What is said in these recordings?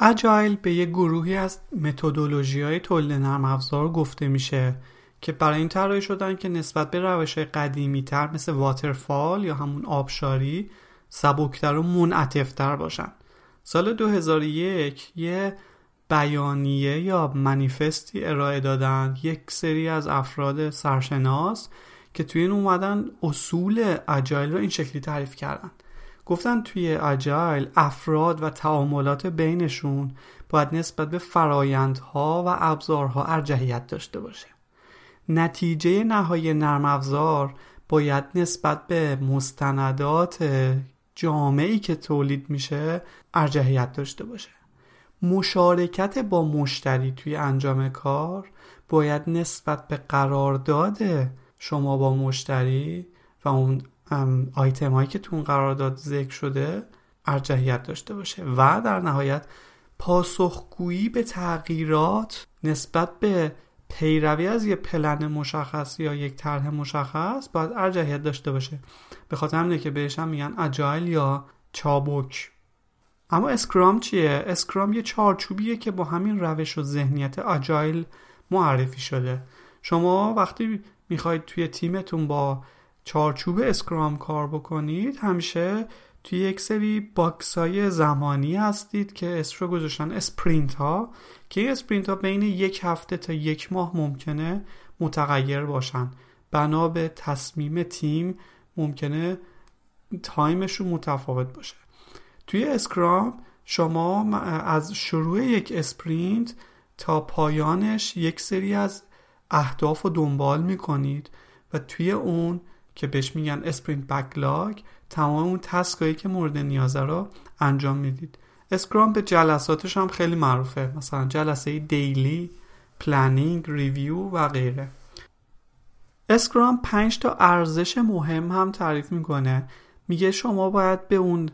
اجایل به یه گروهی از متدولوژی های تولید نرم افزار گفته میشه که برای این طراحی شدن که نسبت به روش قدیمی تر مثل واترفال یا همون آبشاری سبکتر و منعطفتر باشن. سال 2001 یه بیانیه یا منیفستی ارائه دادن یک سری از افراد سرشناس که توی این اومدن اصول اجایل رو این شکلی تعریف کردن. گفتن توی اجایل افراد و تعاملات بینشون باید نسبت به فرایندها و ابزارها ارجحیت داشته باشه. نتیجه نهایی نرم افزار باید نسبت به مستندات جامعی که تولید میشه ارجحیت داشته باشه. مشارکت با مشتری توی انجام کار باید نسبت به قرارداد شما با مشتری و اون آیتم هایی که تو اون قرارداد ذکر شده ارجحیت داشته باشه و در نهایت پاسخگویی به تغییرات نسبت به پیروی از یه پلن مشخص یا یک طرح مشخص باید ارجحیت داشته باشه. به خاطر همینه که بهش هم میگن اجایل یا چابک. اما اسکرام چیه؟ اسکرام یه چارچوبیه که با همین روش و ذهنیت اجایل معرفی شده. شما وقتی می‌خواید توی تیمتون با چارچوب Scrum کار بکنید همیشه توی یک سری box های زمانی هستید که اسم رو گذاشتن sprint ها که این sprint ها بین یک هفته تا یک ماه ممکنه متغیر باشن. بنا به تصمیم تیم ممکنه time شون متفاوت باشه. توی Scrum شما از شروع یک sprint تا پایانش یک سری از اهداف رو دنبال می‌کنید و توی اون که بهش میگن sprint backlog تمام اون task ایی که مورد نیازه رو انجام می‌دید. Scrum به جلساتش هم خیلی معروفه. مثلا جلسه daily planning review و غیره. Scrum پنج تا ارزش مهم هم تعریف می‌کنه. میگه شما باید به اون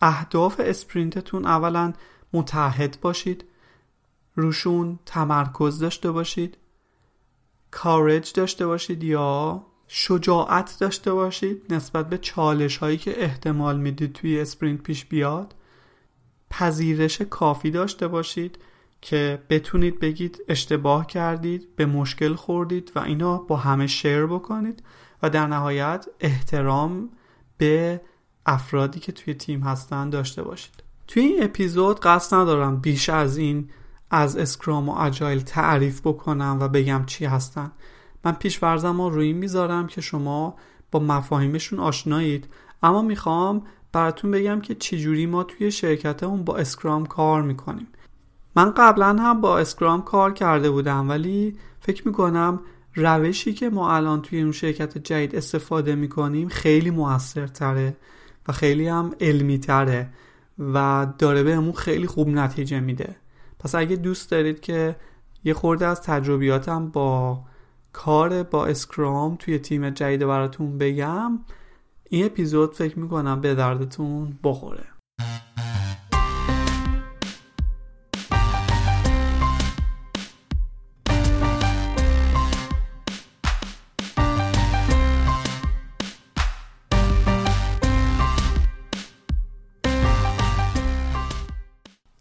اهداف sprint تون اولا متعهد باشید روشون تمرکز داشته باشید courage داشته باشید یا شجاعت داشته باشید نسبت به چالش هایی که احتمال می‌دید توی sprint پیش بیاد. پذیرش کافی داشته باشید که بتونید بگید اشتباه کردید به مشکل خوردید و اینا با همه share بکنید و در نهایت احترام به افرادی که توی تیم هستن داشته باشید. توی این اپیزود قصد ندارم بیش از این از اسکرام و اجایل تعریف بکنم و بگم چی هستن. من پیشورزم رو روی می‌ذارم که شما با مفاهیمشون آشنایید. اما می‌خوام براتون بگم که چجوری ما توی شرکتمون با اسکرام کار می‌کنیم. من قبلا هم با اسکرام کار کرده بودم ولی فکر می‌کنم روشی که ما الان توی اون شرکت جدید استفاده می‌کنیم خیلی موثرتره و خیلی هم علمی تره و داره بهمون خیلی خوب نتیجه میده. پس اگه دوست دارید که یه خورده از تجربیاتم با کار با اسکرام توی تیم جدید براتون بگم. این اپیزود فکر می‌کنم به دردتون بخوره.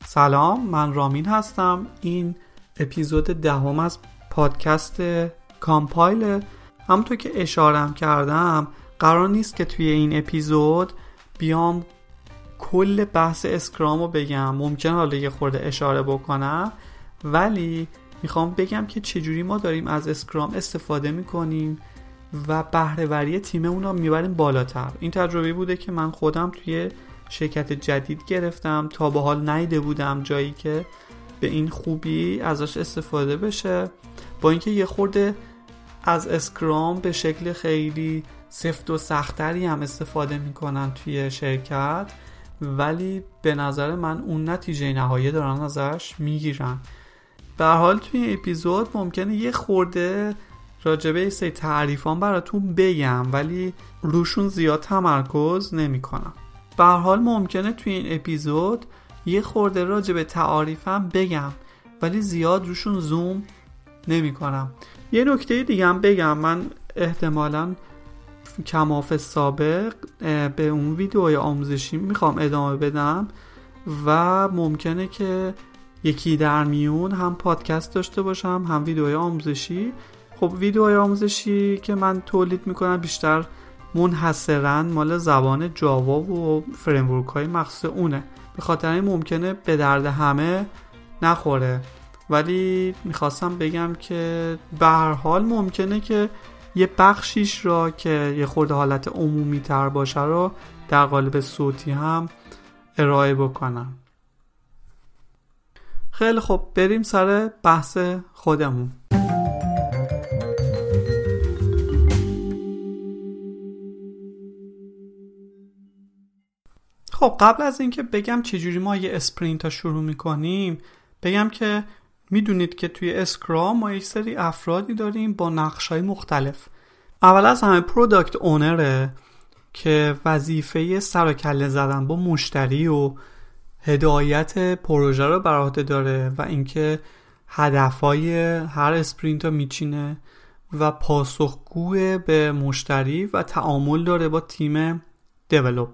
سلام من رامین هستم. این اپیزود دهم از پادکست کامپایل همونطور که اشارم کردم قرار نیست که توی این اپیزود بیام کل بحث Scrum رو بگم. ممکن حالا یه خورده اشاره بکنم ولی می‌خوام بگم که چجوری ما داریم از Scrum استفاده می‌کنیم و بهرهوری تیممون رو می‌بریم بالاتر. این تجربه بوده که من خودم توی شرکت جدید گرفتم. تا به حال نیده بودم جایی که به این خوبی ازش استفاده بشه. با اینکه یه خورده از اسکرام به شکل خیلی سفت و سختری هم استفاده می‌کنن توی شرکت ولی به نظر من اون نتیجه نهایی دارن ازش می‌گیرن. به حال توی اپیزود ممکنه یه خورده راجبه سه تعریفان براتون بگم ولی روشون زیاد تمرکز نمی‌کنم. به حال ممکنه توی این اپیزود یه خورده راجع به تعاریفم بگم ولی زیاد روشون زوم نمی کنم یه نکته دیگه هم بگم. من احتمالا کماف سابق به اون ویدیوی آموزشی می‌خوام ادامه بدم و ممکنه که یکی در میون هم پادکست داشته باشم هم ویدیوهای آموزشی. خب ویدیوهای آموزشی که من تولید می‌کنم بیشتر منحصرا مال زبان جاوا و فریمورک های مخصوص اونه. به خاطر این ممکنه به درد همه نخوره. ولی می‌خواستم بگم که به هر حال ممکنه که یه بخشیش را که یه خورده حالت عمومی تر باشه رو در قالب صوتی هم ارائه بکنم. خیلی خب بریم سر بحث خودمون. خب قبل از اینکه بگم چجوری ما یه sprint ها شروع می‌کنیم بگم که می‌دونید که توی Scrum ما یک سری افرادی داریم با نقش های مختلف. اول از همه product owner ه که وظیفه سر کله زدن با مشتری و هدایت پروژه رو بر عهده داره و اینکه هدفهای هر sprint رو میچینه و پاسخگو به مشتری و تعامل داره با تیم develop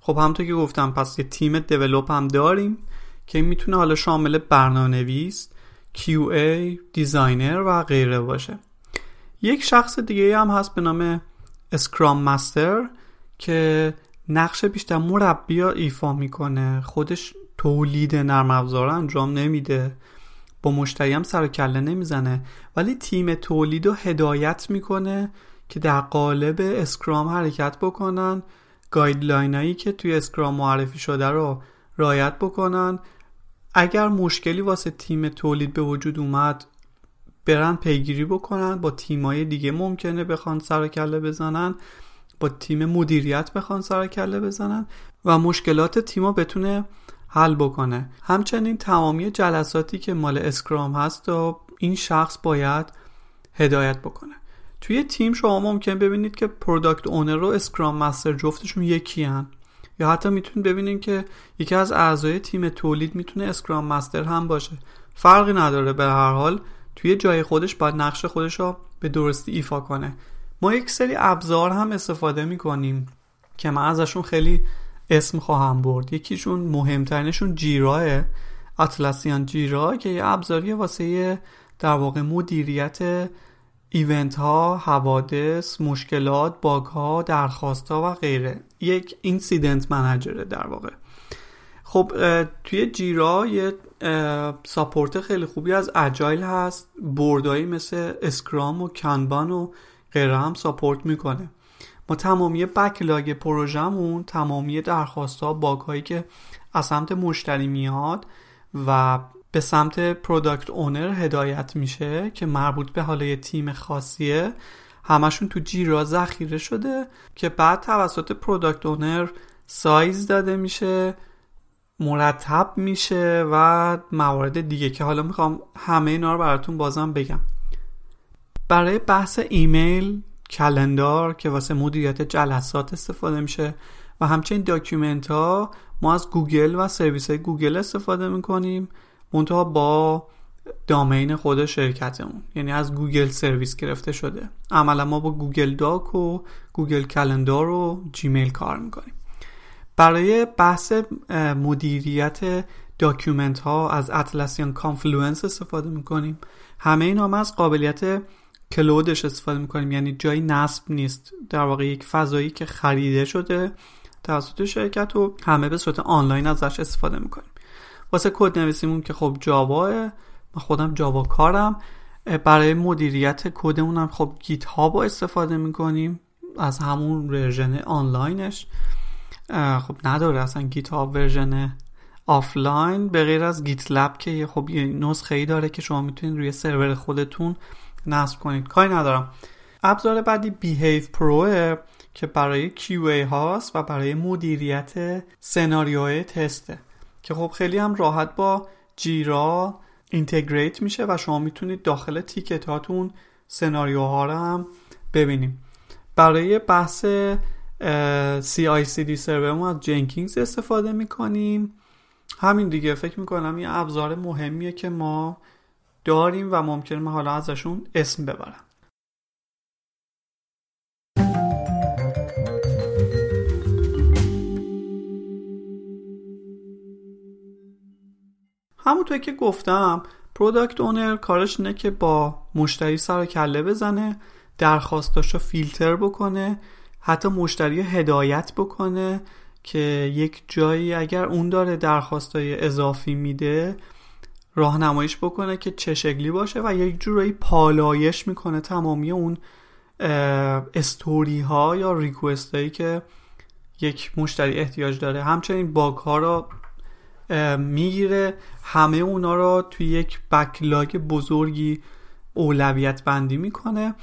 خب همونطور که گفتم پس یه تیم develop هم داریم. که می‌تونه حالا شامل برنامه نویس QA designer و غیره باشه. یک شخص دیگه هم هست به نام Scrum master که نقش بیشتر مربی ایفا می‌کنه. خودش تولید نرم افزار انجام نمیده. با مشتری هم سر کله نمی‌زنه. ولی تیم تولید رو هدایت می‌کنه که در قالب Scrum حرکت بکنن. guideline هایی که توی Scrum معرفی شده رو رعایت بکنن. اگر مشکلی واسه تیم تولید به وجود اومد برن پیگیری بکنن با تیمای دیگه ممکنه بخوان سر کله بزنن با تیم مدیریت بخوان سر کله بزنن و مشکلات تیما بتونه حل بکنه همچنین تمامی جلساتی که مال Scrum هست و این شخص باید هدایت بکنه توی تیم شما ممکن ببینید که product owner و Scrum master جفتشون یکی هن. یا حتی می‌تونید ببینید که یکی از اعضای تیم تولید می‌تونه Scrum master هم باشه. فرقی نداره به هر حال. توی جای خودش باید نقش خودش رو به درستی ایفا کنه. ما یک سری ابزار هم استفاده می‌کنیم که من ازشون خیلی اسم خواهم برد. یکیشون مهمترینشون Jira ه Atlassian Jira که یه ابزاری واسه در واقع مدیریت event ها حوادث مشکلات bug ها درخواست ها و غیره. یک incident manager ه در واقع. خب توی Jira یه support خیلی خوبی از Agile هست. board ایی مثل Scrum و Kanban و غیره هم support می‌کنه. ما تمامی backlog پروژمون تمامی درخواست ها bug هایی که از سمت مشتری میاد و به سمت product owner هدایت میشه که مربوط به حالا تیم خاصیه. همشون تو Jira ذخیره شده که بعد توسط product owner سایز داده میشه مرتب میشه و موارد دیگه که حالا می‌خوام همه اینا رو براتون بازم بگم. برای بحث ایمیل calendar که واسه مدیریت جلسات استفاده میشه و همچنین document ها ما از گوگل و سرویس های گوگل استفاده می‌کنیم. منتها با domain خود شرکتمون یعنی از گوگل سرویس گرفته شده. عملا ما با Google Doc و Google Calendar و Gmail کار می‌کنیم. برای بحث مدیریت document ها از Atlassian Confluence استفاده می‌کنیم. همه اینا از قابلیت cloud ش استفاده می‌کنیم. یعنی جایی نصب نیست. در واقع یک فضایی که خریده شده توسط شرکت و همه به صورت آنلاین ازش استفاده می‌کنیم. واسه کد نویسیمون که خب Java من خودم Java کارم. برای مدیریت کدمون هم خب GitHub استفاده می‌کنیم. از همون version آنلاینش. خب نداره اصلا GitHub version آفلاین. به غیر از GitLab که خب یه نسخه ای داره که شما می‌تونید روی سرور خودتون نصب کنید. کاری ندارم. ابزار بعدی Behave Pro که برای QA هاست و برای مدیریت سناریوهای تسته که خب خیلی هم راحت با Jira integrate میشه و شما می‌تونید داخل ticket هاتون سناریوها رو هم ببینیم. برای بحث CI/CD سرور ما از جنکینز استفاده می‌کنیم. همین دیگه فکر می‌کنم یه ابزار مهمیه که ما داریم و ممکنه من حالا ازشون اسم ببرم. همونطور که گفتم پروداکت اونر کارش اینه که با مشتری سر کله بزنه درخواستاش رو فیلتر بکنه حتی مشتری هدایت بکنه که یک جایی اگر اون داره درخواستای اضافی میده راهنماییش بکنه که چه شکلی باشه و یک جورایی پالایش می‌کنه تمامی اون استوری ها یا ریکوست هایی که یک مشتری احتیاج داره. همچنین باگ ها رو می‌گیره. همه اونا رو توی یک بکلاگ بزرگی اولویت بندی می‌کنه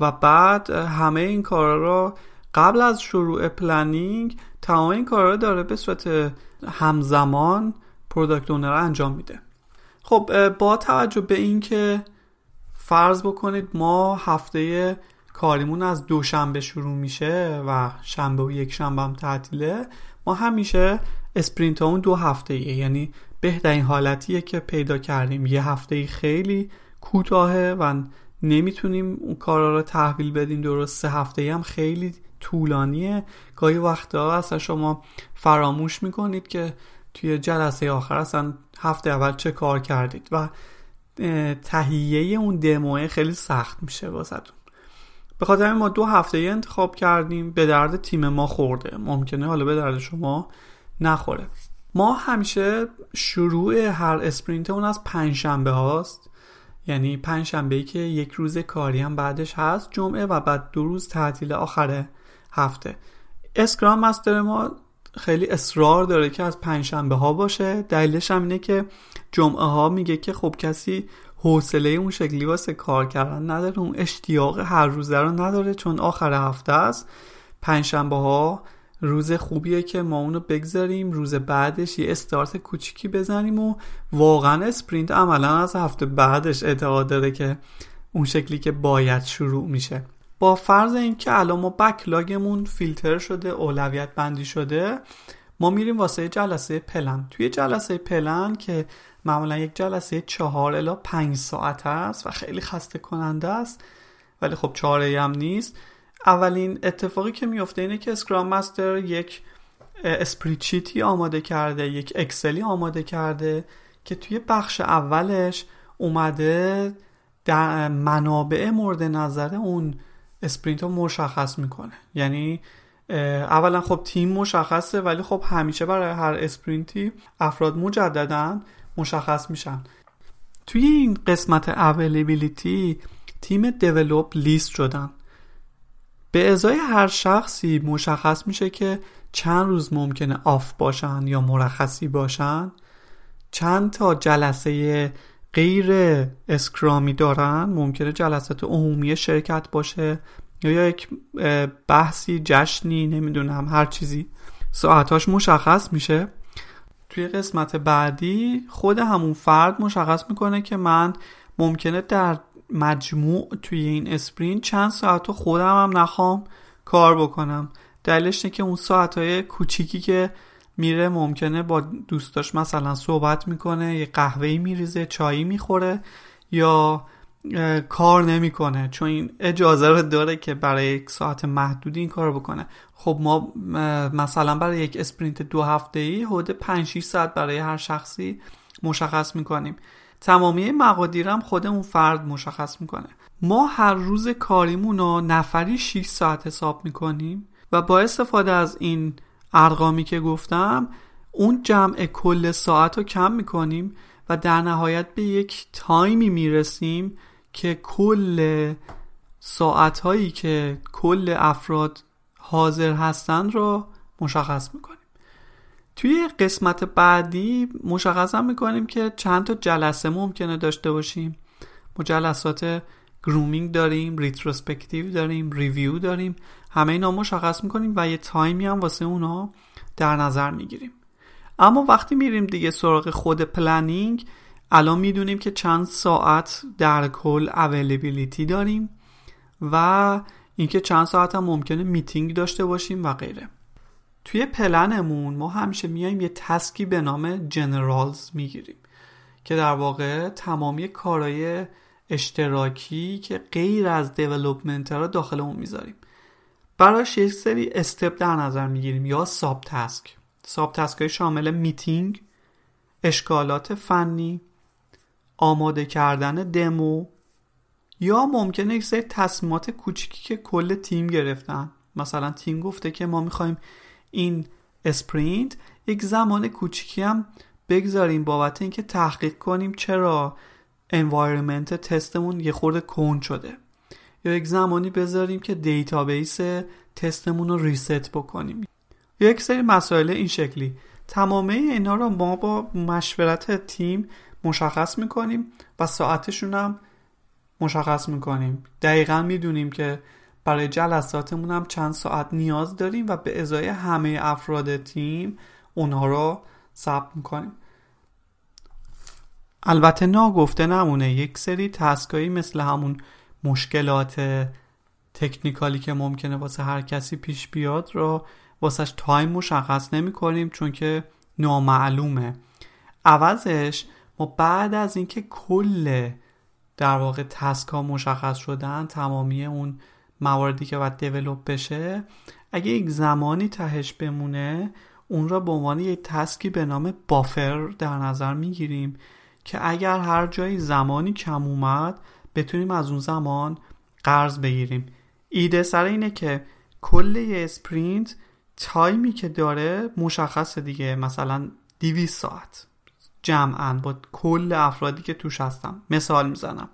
و بعد همه این کارا رو قبل از شروع planning تمام این کارا رو داره به صورت همزمان product owner انجام میده. خب با توجه به اینکه فرض بکنید ما هفته کاریمون از دوشنبه شروع میشه و شنبه و یک شنبه هم تعطیله ما همیشه sprint امون دو هفته ایه یعنی بهترین حالتیه که پیدا کردیم. یه هفته خیلی کوتاهه و نمی‌تونیم اون کارا رو تحویل بدیم درست. سه هفته هم خیلی طولانیه. گاهی وقتا اصلا شما فراموش می‌کنید که توی جلسه آخر اصلا هفته اول چه کار کردید و تهیه اون دموه خیلی سخت میشه واسهتون. به خاطر ما دو هفته انتخاب کردیم به درد تیم ما خورده. ممکنه حالا به درد شما نخوره. ما همیشه شروع هر sprint امون از پنجشنبه هاست. یعنی پنجشنبه ای که یک روز کاری هم بعدش هست جمعه و بعد دو روز تعطیل آخر هفته. Scrum master ما خیلی اصرار داره که از پنجشنبه ها باشه. دلیلش هم اینه که جمعه ها میگه که خب کسی حوصله اون شکلی واسه کار کردن نداره. اون اشتیاق هر روزه رو نداره چون آخر هفته است. پنجشنبه ها روز خوبیه که ما اونو بگذاریم. روز بعدش یه استارت کوچیکی بزنیم و واقعا sprint عملا از هفته بعدش اعتقاد داره که اون شکلی که باید شروع میشه. با فرض اینکه الان ما backlog مون فیلتر شده اولویت بندی شده ما میریم واسه جلسه پلن. توی جلسه پلن که معمولا یک جلسه چهار الی پنج ساعت است و خیلی خسته کننده است ولی خب چاره هم نیست. اولین اتفاقی که میفته اینه که Scrum Master یک spreadsheet ی آماده کرده یک Excel ی آماده کرده که توی بخش اولش اومده در منابع مورد نظر اون sprint رو مشخص می‌کنه. یعنی اولا خب تیم مشخصه ولی خب همیشه برای هر sprint ی افراد مجددا مشخص میشن. توی این قسمت اویلیبیلیتی تیم دیولوب لیست شدن. به ازای هر شخصی مشخص میشه که چند روز ممکنه آف باشن یا مرخصی باشن. چند تا جلسه غیر اسکرامی دارن. ممکنه جلسات عمومی شرکت باشه یا یک بحثی جشنی نمی‌دونم هر چیزی. ساعتاش مشخص میشه. توی قسمت بعدی خود همون فرد مشخص می‌کنه که من ممکنه در مجموع توی این اسپرین چند ساعت خودم هم نخوام کار بکنم. دلیلش که اون ساعت های کوچیکی که میره ممکنه با دوستاش مثلا صحبت می‌کنه یه قهوهی میریزه چایی می‌خوره یا کار نمی‌کنه چون این اجازه رو داره که برای یک ساعت محدودی این کار بکنه. خب ما مثلا برای یک sprint دو هفته ای حدود 5 6 ساعت برای هر شخصی مشخص می‌کنیم. تمامی مقادیرم خود اون فرد مشخص می‌کنه. ما هر روز کاریمون رو نفری 6 ساعت حساب می‌کنیم و با استفاده از این ارقامی که گفتم اون جمع کل ساعت رو کم می‌کنیم و در نهایت به یک time ی می‌رسیم که کل ساعت هایی که کل افراد حاضر هستند رو مشخص می‌کنیم. توی قسمت بعدی مشخص هم می‌کنیم که چند تا جلسه ممکنه داشته باشیم. ما جلسات grooming داریم retrospective داریم review داریم. همه اینا مشخص می‌کنیم و یه time ی هم واسه اونا در نظر می‌گیریم. اما وقتی میریم دیگه سراغ خود planning الان می‌دونیم که چند ساعت در کل availability داریم و اینکه چند ساعت هم ممکنه میتینگ داشته باشیم و غیره. توی پلنمون ما همیشه میایم یه task ی به نام generals می‌گیریم که در واقع تمامی کارهای اشتراکی که غیر از development را داخل اون می‌ذاریم. براش یک سری step در نظر می‌گیریم یا subtask subtask های شامل میتینگ اشکالات فنی آماده کردن دمو یا ممکنه یک سری تصمیمات کوچیکی که کل تیم گرفتن. مثلا تیم گفته که ما می‌خوایم این sprint یک زمان کوچیکی هم بگذاریم بابت اینکه تحقیق کنیم چرا environment test مون یه خورده کند شده. یا یک زمانی بذاریم که database تستمون رو ریست بکنیم. یا یک سری مسائل این شکلی. تمامه اینا رو ما با مشورت تیم مشخص می‌کنیم و ساعتشون هم مشخص می‌کنیم. دقیقا می‌دونیم که برای جلساتمون هم چند ساعت نیاز داریم و به ازای همه افراد تیم اونها رو ثبت می‌کنیم. البته ناگفته نمونه یک سری تسکایی مثل همون مشکلات technical ی که ممکنه واسه هر کسی پیش بیاد رو واسهش time مشخص نمی کنیم چون که نامعلومه. عوضش ما بعد از اینکه کل در واقع task ها مشخص شدن تمامی اون مواردی که باید develop بشه اگه یک زمانی تهش بمونه اون را به عنوان یک task ی به نام buffer در نظر می‌گیریم که اگر هر جایی زمانی کم اومد بتونیم از اون زمان قرض بگیریم. ایده سر اینه که کل یه sprint time ی که داره مشخصه دیگه مثلا 200 ساعت. جمعا با کل افرادی که توش هستم. مثال می‌زنم.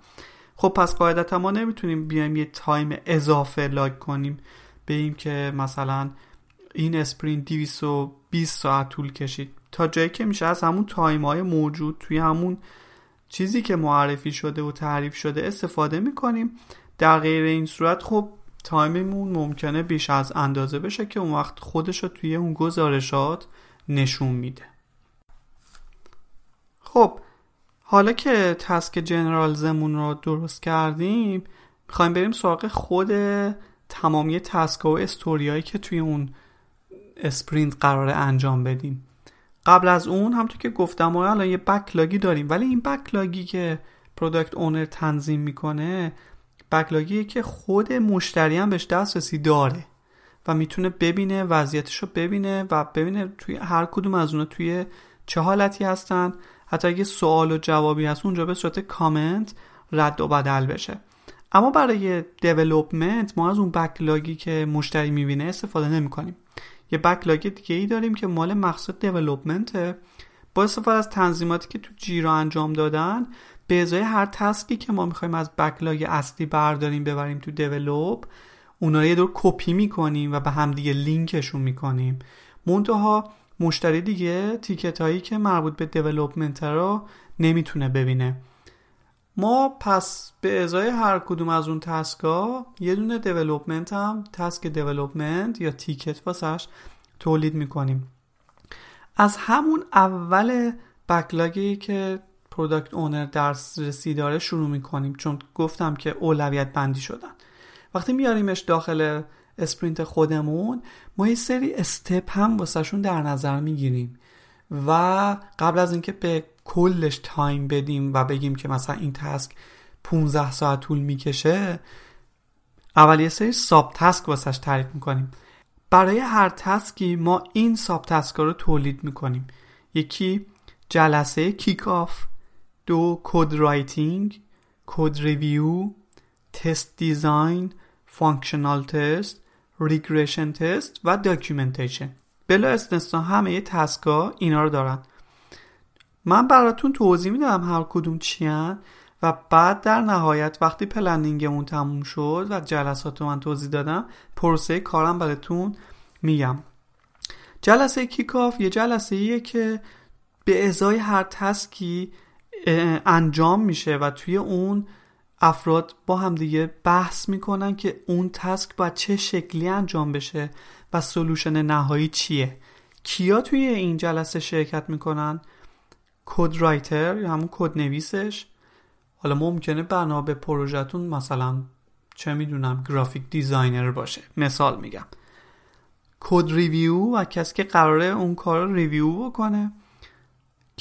خب پس قاعدتا ما نمی‌تونیم بیایم یه time اضافه log کنیم این که مثلا این sprint 220 ساعت طول کشید. تا جایی که میشه از همون time های موجود توی همون چیزی که معرفی شده و تعریف شده استفاده می‌کنیم. در غیر این صورت خب time مون ممکنه بیش از اندازه بشه که اون وقت خودش رو توی اون گزارشات نشون میده. خب حالا که task generals مون رو درست کردیم می‌خوایم بریم سراغ خود تمامی task و استوریایی که توی اون sprint قرار انجام بدیم. قبل از اون همطور که گفتم ما الان یه backlog ی داریم. ولی این backlog ی که product owner تنظیم می‌کنه backlog یه که خود مشتری هم بهش دسترسی داره و می‌تونه ببینه وضعیتش رو ببینه و ببینه توی هر کدوم از اونها توی چه حالتی هستن. حتی اگه سوال و جوابی هست اونجا به صورت کامنت رد و بدل بشه. اما برای development ما از اون backlog ی که مشتری می‌بینه استفاده نمی کنیم یه backlog دیگه ای داریم که مال مقصد development ه با استفاده از تنظیماتی که تو Jira انجام دادن به ازای هر task ی که ما می‌خوایم از backlog اصلی برداریم ببریم تو develop اونا رو یه دور کپی می‌کنیم و به هم دیگه لینکشون می‌کنیم. منتها مشتری دیگه ticket هایی که مربوط به development رو نمی‌تونه ببینه. ما پس به ازای هر کدوم از اون task ا یه دونه development هم task development یا ticket واسش تولید می‌کنیم. از همون اول backlog ی که product owner درس داره شروع می‌کنیم چون گفتم که اولویت بندی شدن. وقتی میاریمش داخل sprint خودمون ما یه سری step هم واسهشون در نظر می‌گیریم و قبل از اینکه به کلش time بدیم و بگیم که مثلا این task 15 ساعت طول می‌کشه اول یه سری subtask واسش تعریف می‌کنیم. برای هر task ی ما این subtask رو تولید می‌کنیم. یکی جلسه kickoff دو code writing code review test design functional test regression test و documentation. بلا استثنا همه task ا اینا رو دارن. من براتون توضیح میدم هر کدوم چیان و بعد در نهایت وقتی planning مون تموم شد و جلسات من توضیح دادم پروسه کارم براتون میگم. جلسه kickoff یه جلسه ایه که به ازای هر task ی انجام میشه و توی اون افراد با هم دیگه بحث می‌کنن که اون task باید چه شکلی انجام بشه و solution نهایی چیه. کیا توی این جلسه شرکت می‌کنن؟ code writer یا همون کد نویسش؟ حالا ممکنه بنا به پروژهتون مثلا چه می‌دونم graphic designer باشه. مثال میگم. code reviewer کسی که قراره اون کار رو review بکنه.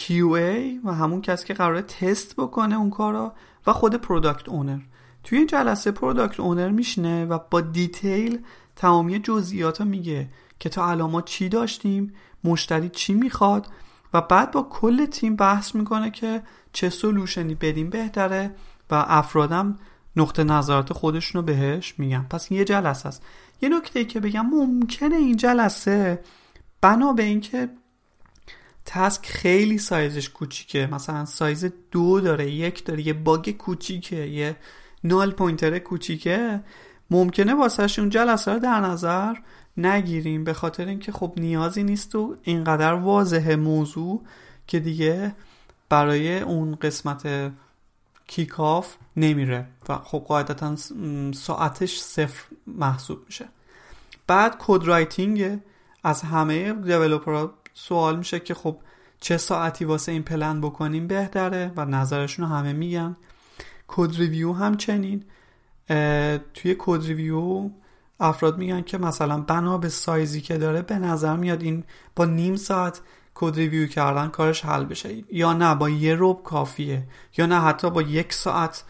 QA و همون کسی که قراره تست بکنه اون کار رو. و خود product owner توی این جلسه product owner میشینه و با detail تمامی جزئیات رو میگه که تا الان ما چی داشتیم مشتری چی می‌خواد و بعد با کل تیم بحث می‌کنه که چه solution ی بدیم بهتره و افرادم نقطه نظرات خودشون رو بهش میگن. پس یه جلسه است. یه نکته که بگم ممکنه این جلسه بنا به اینکه task خیلی سایزش کوچیکه. مثلا سایز دو داره یک داره یه bug کوچیکه یه null pointer کوچیکه. ممکنه واسهش اون جلسه رو در نظر نگیریم به خاطر اینکه خب نیازی نیست و اینقدر واضحه موضوع که دیگه برای اون قسمت kickoff نمیره و خب قاعدتا ساعتش صفر محسوب میشه. بعد code writing از همه developer ها سوال میشه که خب چه ساعتی واسه این پلن بکنیم بهتره و نظرشون همه میگن. code review هم چنین توی code review افراد میگن که مثلا بنا به سایزی که داره به نظر میاد این با نیم ساعت code review کردن کارش حل بشه. یا نه با یه ربع کافیه. یا نه حتی با یک ساعت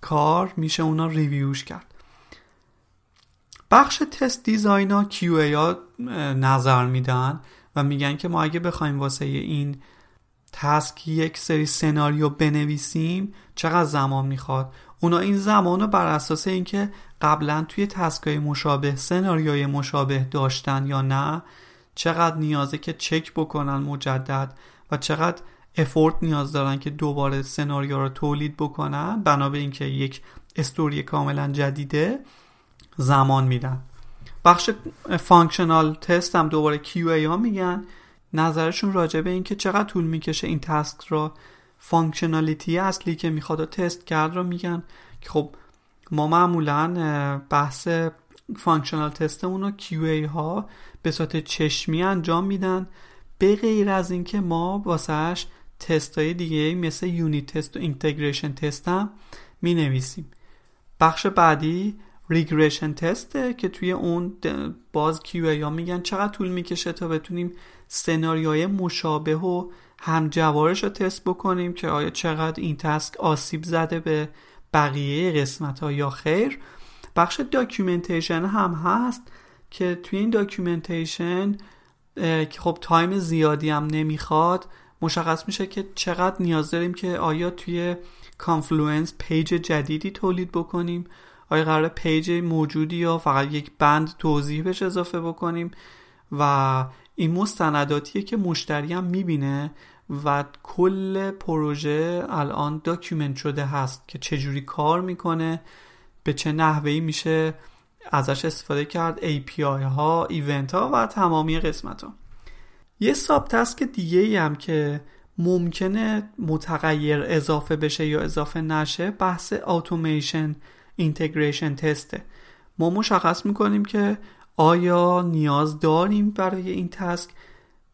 کار میشه اونا review ش کرد. بخش test design هم QA ها نظر میدن. و میگن که ما اگه بخوایم واسه این task یک سری سناریو بنویسیم چقدر زمان می‌خواد؟ اونا این زمان رو بر اساس اینکه قبلا توی task ای مشابه سناریوی مشابه داشتن یا نه چقدر نیازه که چک بکنن مجدد و چقدر effort نیاز دارن که دوباره سناریو رو تولید بکنن بنا به اینکه یک استوری کاملا جدیده زمان میدن. بخش functional test هم دوباره QA ها میگن. نظرشون راجع به اینکه چقدر طول می‌کشه این task رو functionality اصلی که می‌خواد تست کرد رو میگن. که خب ما معمولا بحث functional test مون رو QA ها به صورت چشمی انجام میدن. به غیر از اینکه ما واسهش تست های دیگه مثل unit test و integration test هم می نویسیم بخش بعدی regression test ه که توی اون باز QA ها میگن چقدر طول می‌کشه تا بتونیم سناریوهای مشابه و همجوارش رو تست بکنیم که آیا چقدر این task آسیب زده به بقیه قسمت ها یا خیر. بخش documentation هم هست که توی این documentation که خب time زیادی هم نمی‌خواد. مشخص میشه که چقدر نیاز داریم که آیا توی Confluence page جدیدی تولید بکنیم. آیا قراره page موجودی یا فقط یک بند توضیح بهش اضافه بکنیم؟ و این مستنداتیه که مشتری هم می‌بینه و کل پروژه الان document شده هست که چجوری کار می‌کنه به چه نحوهی میشه ازش استفاده کرد API ها event ها و تمامی قسمت ها یه subtask دیگه ای هم که ممکنه متغیر اضافه بشه یا اضافه نشه بحث اتوماسیون integration test ه ما مشخص می‌کنیم که آیا نیاز داریم برای این task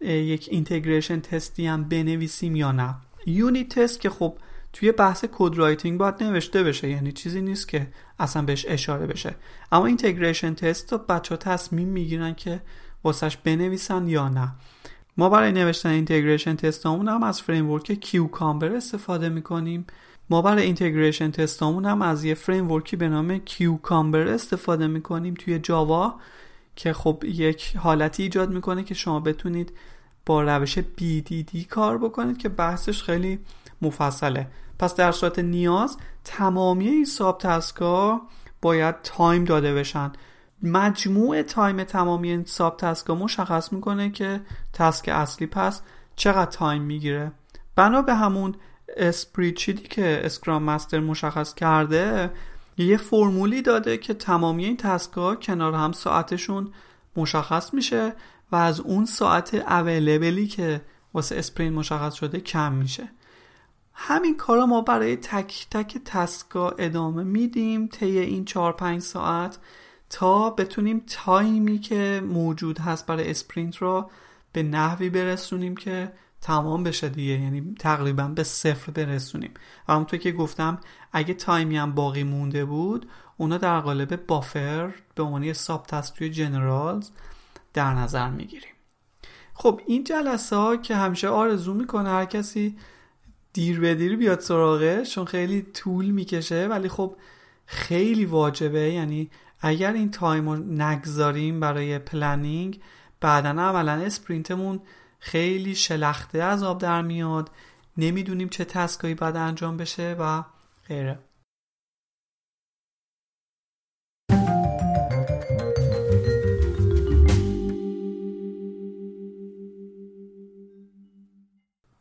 یک integration test ی هم بنویسیم یا نه. unit test که خب توی بحث code writing باید نوشته بشه یعنی چیزی نیست که اصلا بهش اشاره بشه. اما integration test رو بچه ها تصمیم می‌گیرن که واسش بنویسن یا نه. ما برای نوشتن integration test هم از framework Cucumber استفاده می‌کنیم. ما برای integration test امون هم از یه framework ی به نام Cucumber استفاده می‌کنیم توی Java که خب یک حالتی ایجاد می‌کنه که شما بتونید با روش BDD کار بکنید که بحثش خیلی مفصله. پس در صورت نیاز تمامی این subtask ا باید time داده بشن. مجموع time تمامی این subtask ا مشخص می‌کنه که task اصلی پس چقدر time می‌گیره. بنا به همون spreadsheet ی که scrum master مشخص کرده یه فرمولی داده که تمامی این task ا کنار هم ساعتشون مشخص میشه و از اون ساعت available ی که واسه sprint مشخص شده کم میشه. همین کارا ما برای تک تک task ا ادامه میدیم طی این 4 5 ساعت تا بتونیم time ی که موجود هست برای sprint رو به نحوی برسونیم که تمام بشه دیگه. یعنی تقریبا به صفر برسونیم. و همونطور که گفتم اگه تایمی هم باقی مونده بود اونا در قالب بافر به عنوان ساب توی جنرالز در نظر می‌گیریم. خب این جلسه ها که همیشه آرزو می‌کنه هر کسی دیر به دیر بیاد سراغه چون خیلی طول می‌کشه ولی خب خیلی واجبه. یعنی اگر این time رو نگذاریم برای planning بعدا عملا sprint مون خیلی شلخته از آب در میاد. نمی‌دونیم چه task ایی باید انجام بشه و غیره.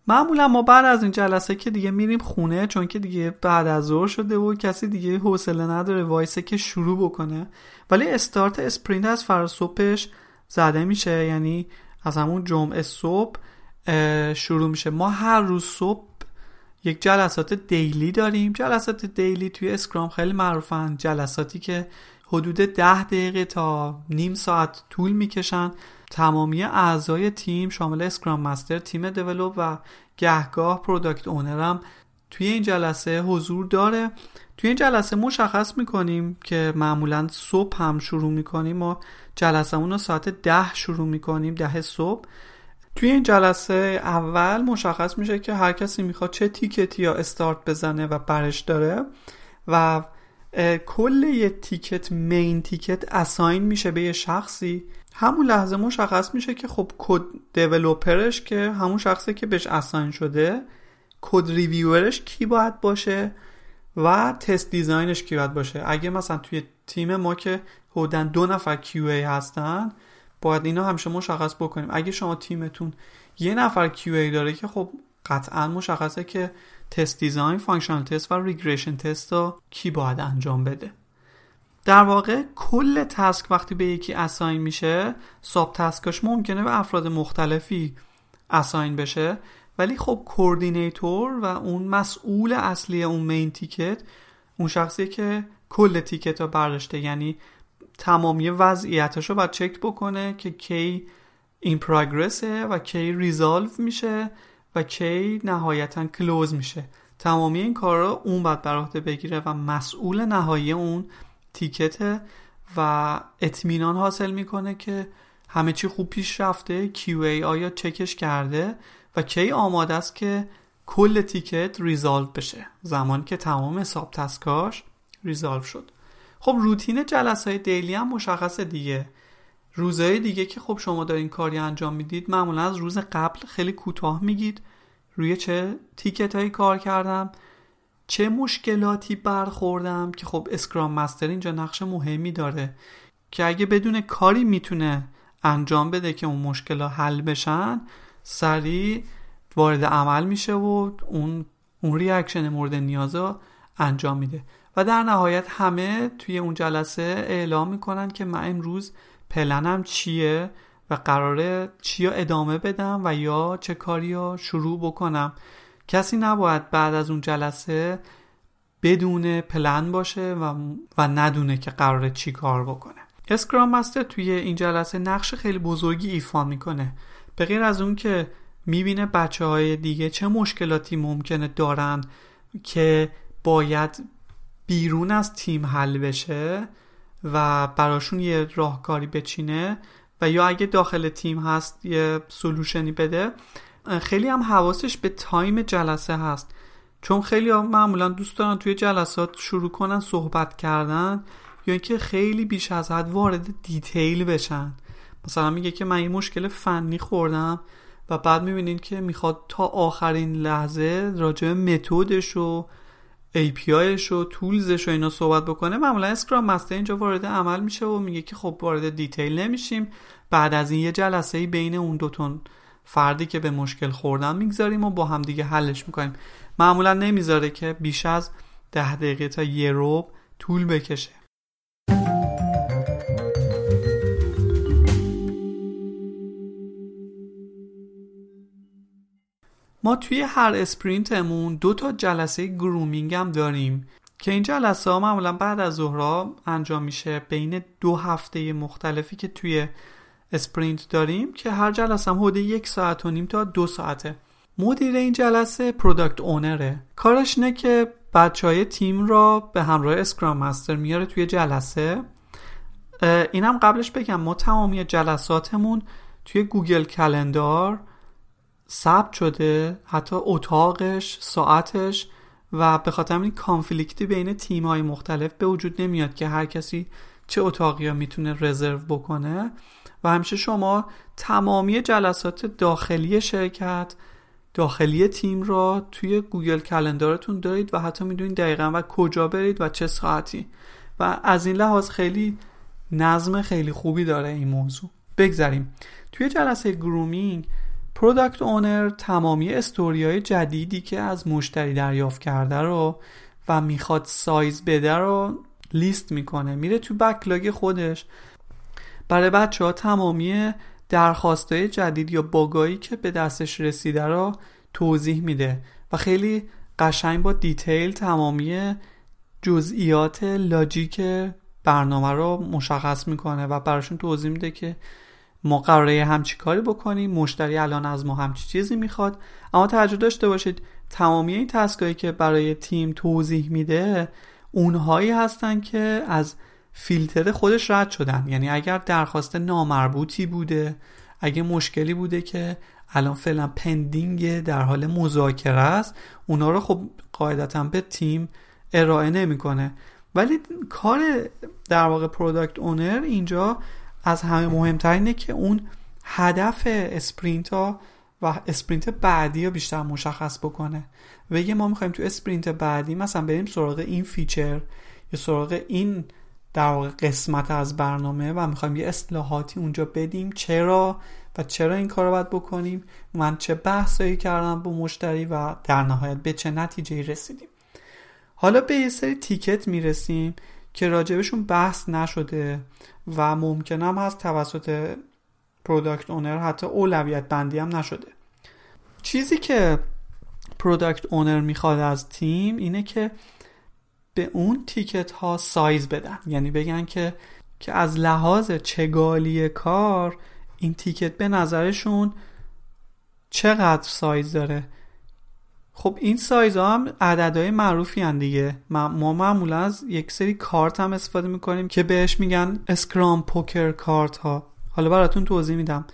معمولا ما بعد از این جلسه که دیگه میریم خونه چون که دیگه بعد از ظهر شده و کسی دیگه حوصله نداره وایسه که شروع بکنه. ولی start sprint از فردا صبحش زده میشه. یعنی از همون جمعه صبح شروع میشه. ما هر روز صبح یک جلسات daily داریم. جلسات daily توی Scrum خیلی معروفن. جلساتی که حدود ده دقیقه تا نیم ساعت طول می‌کشن. تمامی اعضای تیم شامل Scrum master تیم develop و گهگاه product owner م توی این جلسه حضور داره. توی این جلسه مشخص می‌کنیم که معمولا صبح هم شروع می‌کنیم و جلسه رو ساعت ده شروع می‌کنیم ده صبح. توی این جلسه اول مشخص میشه که هر کسی می‌خواد چه تیکتی یا استارت بزنه و برش داره و کل یه تیکت مین تیکت اساین میشه به یه شخصی. همون لحظه مشخص میشه که خب کد دیولوپرش که همون شخصی که بهش اساین شده code reviewer ش کی باید باشه؟ و test design ش کی باید باشه؟ اگه مثلا توی تیم ما که حدودن دو نفر QA هستن باید اینا همیشه مشخص بکنیم. اگه شما تیمتون یه نفر QA داره که خب قطعا مشخصه که test design functional test و regression test رو کی باید انجام بده. در واقع کل task وقتی به یکی assign میشه sub task اش ممکنه به افراد مختلفی اساین بشه. ولی خب کوردینیتور و اون مسئول اصلی اون مین تیکت اون شخصی که کل تیکت رو برداشته یعنی تمامی وضعیتش رو باید چک بکنه که کی این پراگرسه و کی ریزالو میشه و کی نهایتا کلوز میشه. تمامی این کار رو اون باید بر بگیره و مسئول نهایی اون تیکت و اطمینان حاصل می‌کنه که همه چی خوب پیش رفته QA آیا چکش کرده و کی آماده است که کل تیکت ریزالو بشه. زمانی که تمام حساب تسکاش ریزالو شد. خب روتین جلسه های دیلی هم مشخصه دیگه. روزهای دیگه که خب شما دارین کاری انجام می‌دید معمولا از روز قبل خیلی کوتاه میگید. روی چه تیکت هایی کار کردم چه مشکلاتی برخوردم که خب اسکرام مستر اینجا نقش مهمی داره. که اگه بدون کاری می‌تونه انجام بده که اون مشکلات حل بشن سریع وارد عمل میشه و اون اون ریاکشن مورد نیازا انجام میده. و در نهایت همه توی اون جلسه اعلام می‌کنن که من امروز پلنم چیه و قراره چی ادامه بدم و یا چه کاری رو شروع بکنم. کسی نباید بعد از اون جلسه بدون پلن باشه و, و ندونه که قراره چی کار بکنه. اسکرام مستر توی این جلسه نقش خیلی بزرگی ایفا می‌کنه. به غیر از اون که می‌بینه بچه های دیگه چه مشکلاتی ممکنه دارن که باید بیرون از تیم حل بشه و براشون یه راهکاری بچینه و یا اگه داخل تیم هست یه سلوشنی بده خیلی هم حواسش به time جلسه هست. چون خیلی هم معمولا دوست دارن توی جلسات شروع کنن صحبت کردن یا اینکه خیلی بیش از حد وارد detail بشن. مثلا میگه که من یه مشکل فنی خوردم و بعد می‌بینین که می‌خواد تا آخرین لحظه راجع متدش و API ش و tools ش و اینا صحبت بکنه. معمولا Scrum master اینجا وارد عمل میشه و میگه که خب وارد detail نمیشیم. بعد از این یه جلسه بین اون دوتون فردی که به مشکل خوردن می‌گذاریم و با هم دیگه حلش می‌کنیم. معمولا نمی‌ذاره که بیش از ده دقیقه تا یه روب طول بکشه. ما توی هر اسپرینتمون دو تا جلسه گرومینگ هم داریم که این جلسه ها معمولا بعد از ظهرها انجام میشه بین دو هفته مختلفی که توی sprint داریم که هر جلسه هم حدود یک ساعت و نیم تا دو ساعته. مدیر این جلسه product owner ه کارش اینه که بچه های تیم را به همراه Scrum master میاره توی جلسه. اینم قبلش بگم ما تمامی جلساتمون توی Google Calendar ثبت شده حتی اتاقش ساعتش و به خاطر این conflict ی بین تیم های مختلف به وجود نمیاد که هر کسی چه اتاقی ها می‌تونه رزرو بکنه. و همیشه شما تمامی جلسات داخلی شرکت داخلی تیم را توی Google Calendar تون دارید و حتی می‌دونید دقیقا و کجا برید و چه ساعتی. و از این لحاظ خیلی نظم خیلی خوبی داره این موضوع. بگذاریم توی جلسه grooming product owner تمامی استوریای جدیدی که از مشتری دریافت کرده رو و می‌خواد سایز بده رو لیست می‌کنه میره تو بکلاگ خودش. برای بچه ها تمامی درخواستای جدید یا باگایی که به دستش رسیده رو توضیح میده و خیلی قشنگ با دیتیل تمامی جزئیات لاجیک برنامه رو مشخص می‌کنه و براشون توضیح میده که ما قراره همچی کاری بکنیم مشتری الان از ما همچی چیزی می‌خواد. اما توجه داشته باشید تمامی این task ایی که برای تیم توضیح میده اونهایی هستن که از فیلتر خودش رد شدن. یعنی اگر درخواست نامربوطی بوده اگه مشکلی بوده که الان فعلا pending در حال مذاکره است اونا رو خب قاعدتا به تیم ارائه نمی‌کنه. ولی کار در واقع product owner اینجا از همه مهمتر اینه که اون هدف sprint ها و sprint بعدی رو بیشتر مشخص بکنه. و ما می‌خوایم تو sprint بعدی مثلا بریم سراغ این feature یا سراغ این در واقع قسمت از برنامه و می‌خوایم یه اصلاحاتی اونجا بدیم. چرا و چرا این کار رو باید بکنیم؟ من چه بحثایی کردم با مشتری و در نهایت به چه نتیجه رسیدیم؟ حالا به یه سری ticket می‌رسیم که راجبشون بحث نشده و ممکنم هست توسط product owner حتی اولویت بندی هم نشده. چیزی که product owner می‌خواد از تیم اینه که به اون ticket ها سایز بدن. یعنی بگن که که از لحاظ چگالی کار این ticket به نظرشون چقدر سایز داره؟ خب این سایز ها هم عددهای معروفی هن دیگه. ما معمولا از یک سری کارت هم استفاده می‌کنیم که بهش میگن Scrum poker card ها حالا براتون توضیح میدم.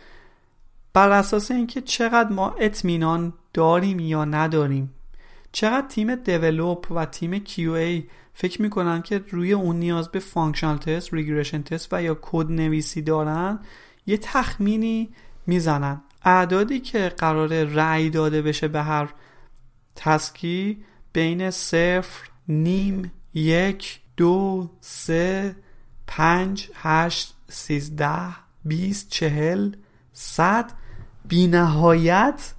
بر اساس اینکه چقدر ما اطمینان داریم یا نداریم چقدر تیم develop و تیم QA فکر می‌کنن که روی اون نیاز به functional test، regression test و یا کد نویسی دارن یه تخمینی می‌زنن. اعدادی که قرار رأی داده بشه به هر task ی بین صفر نیم یک دو سه پنج هشت سیزده بیست چهل صد. بینهایت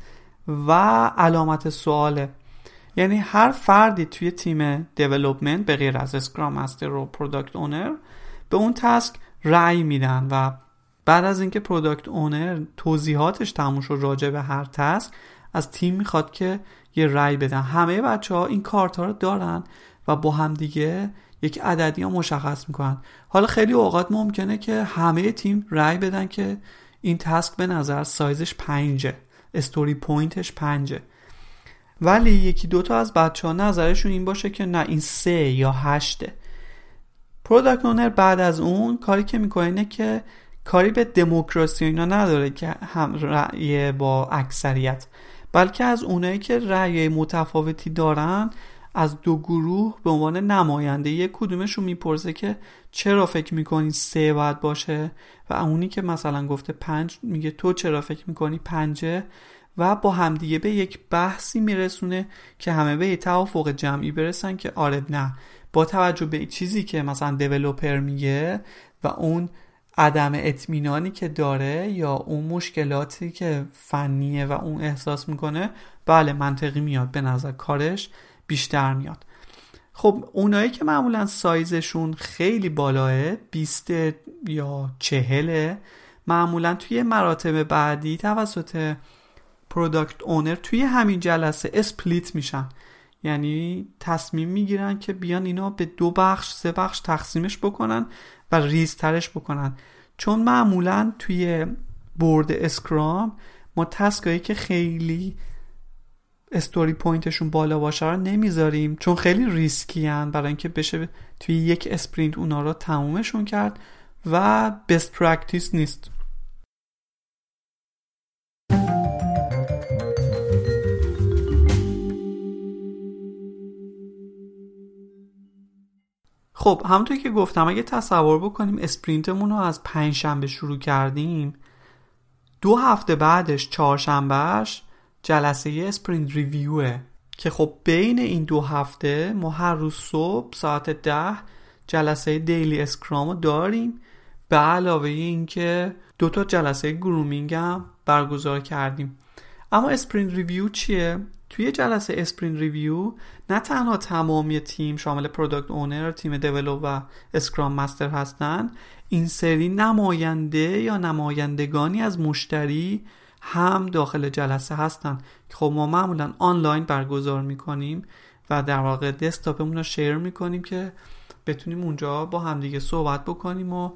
و علامت سواله. یعنی هر فردی توی تیم development به غیر از Scrum master و product owner به اون task رأی میدن و بعد از اینکه product owner توضیحاتش تموم شد راجع به هر task از تیم می‌خواد که یه رأی بدن. همه بچه ها این کارت ها رو دارن و با هم دیگه یک عددی ها مشخص می‌کنن. حالا خیلی اوقات ممکنه که همه تیم رأی بدن که این task به نظر سایزش پنجه. story point ش پنجه. ولی یکی دوتا از بچه ها نظرشون این باشه که نه این سه یا هشته. product owner بعد از اون کاری که می‌کنه اینه که کاری به دموکراسی اینا نداره که هم رأی با اکثریت. بلکه از اونایی که رأی متفاوتی دارن از دو گروه به عنوان نماینده یک کدومشون می‌پرسه که چرا فکر می‌کنی سه باید باشه؟ و اونی که مثلا گفته پنج میگه تو چرا فکر می‌کنی پنجه؟ و با همدیگه به یک بحثی میرسونه که همه به توافق جمعی برسن که آره نه. با توجه به چیزی که مثلا دیولوپر میگه و اون عدم اطمینانی که داره یا اون مشکلاتی که فنیه و اون احساس می‌کنه بله منطقی میاد به نظر کارش بیشتر میاد. خب اونایی که معمولا سایزشون خیلی بالاه 20 یا چهله معمولا توی مراتب بعدی توسط product owner توی همین جلسه split میشن. یعنی تصمیم می‌گیرن که بیان اینا به دو بخش سه بخش تقسیمش بکنن و ریزترش بکنن. چون معمولا توی board اسکرام ما task ایی که خیلی story point شون بالا باشه رو نمی‌ذاریم چون خیلی ریسکی هن برای اینکه بشه توی یک sprint اونا رو تمومشون کرد و best practice نیست. خب همونطور که گفتم اگه تصور بکنیم sprint مون رو از پنجشنبه شروع کردیم دو هفته بعدش چهارشنبهش جلسه sprint review ه. که خب بین این دو هفته ما هر روز صبح ساعت ده جلسه daily scrum رو داریم. به علاوه اینکه دو تا جلسه grooming هم برگزار کردیم. اما sprint review چیه؟ توی جلسه sprint review نه تنها تمامی تیم شامل product owner تیم develop و scrum master هستن این سری نماینده یا نمایندگانی از مشتری هم داخل جلسه هستن که خب ما معمولا آنلاین برگزار می‌کنیم و در واقع desktop مون رو share می‌کنیم که بتونیم اونجا با همدیگه صحبت بکنیم و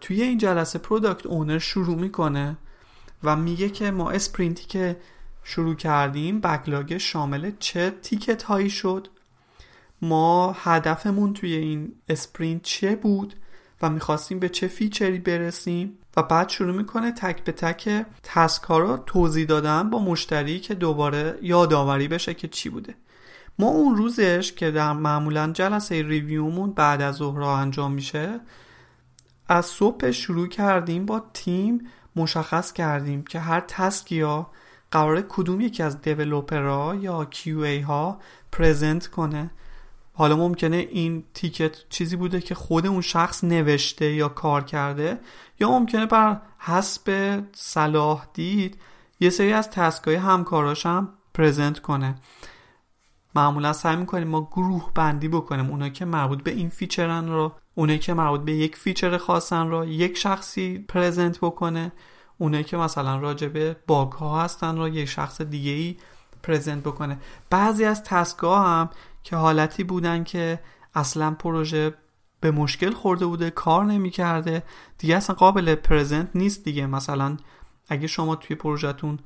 توی این جلسه product owner شروع می‌کنه و میگه که ما sprint ی که شروع کردیم. backlog شامل چه ticket هایی شد؟ ما هدفمون توی این sprint چه بود و می‌خواستیم به چه feature ی برسیم؟ و بعد شروع می‌کنه تک به تک task ها رو توضیح دادن با مشتری که دوباره یادآوری بشه که چی بوده. ما اون روزش که در معمولا جلسه review مون بعد از ظهر انجام میشه از صبح شروع کردیم با تیم مشخص کردیم که هر task ی ها قرار کدوم یکی از developer ها یا QA ها present کنه. حالا ممکنه این ticket چیزی بوده که خود اون شخص نوشته یا کار کرده یا ممکنه بر حسب صلاح دید یه سری از task ای همکاراش هم present کنه. معمولا سعی می‌کنیم ما گروه بندی بکنیم. اونا که مربوط به این feature ن رو اونایی که مربوط به یک feature خاصن رو یک شخصی present بکنه. اونایی که مثلا راجع به bug ها هستن رو یک شخص دیگه ای present بکنه. بعضی از task ا هم که حالتی بودن که اصلا پروژه به مشکل خورده بوده کار نمی‌کرده دیگه اصلا قابل present نیست دیگه. مثلا اگه شما توی پروژهتون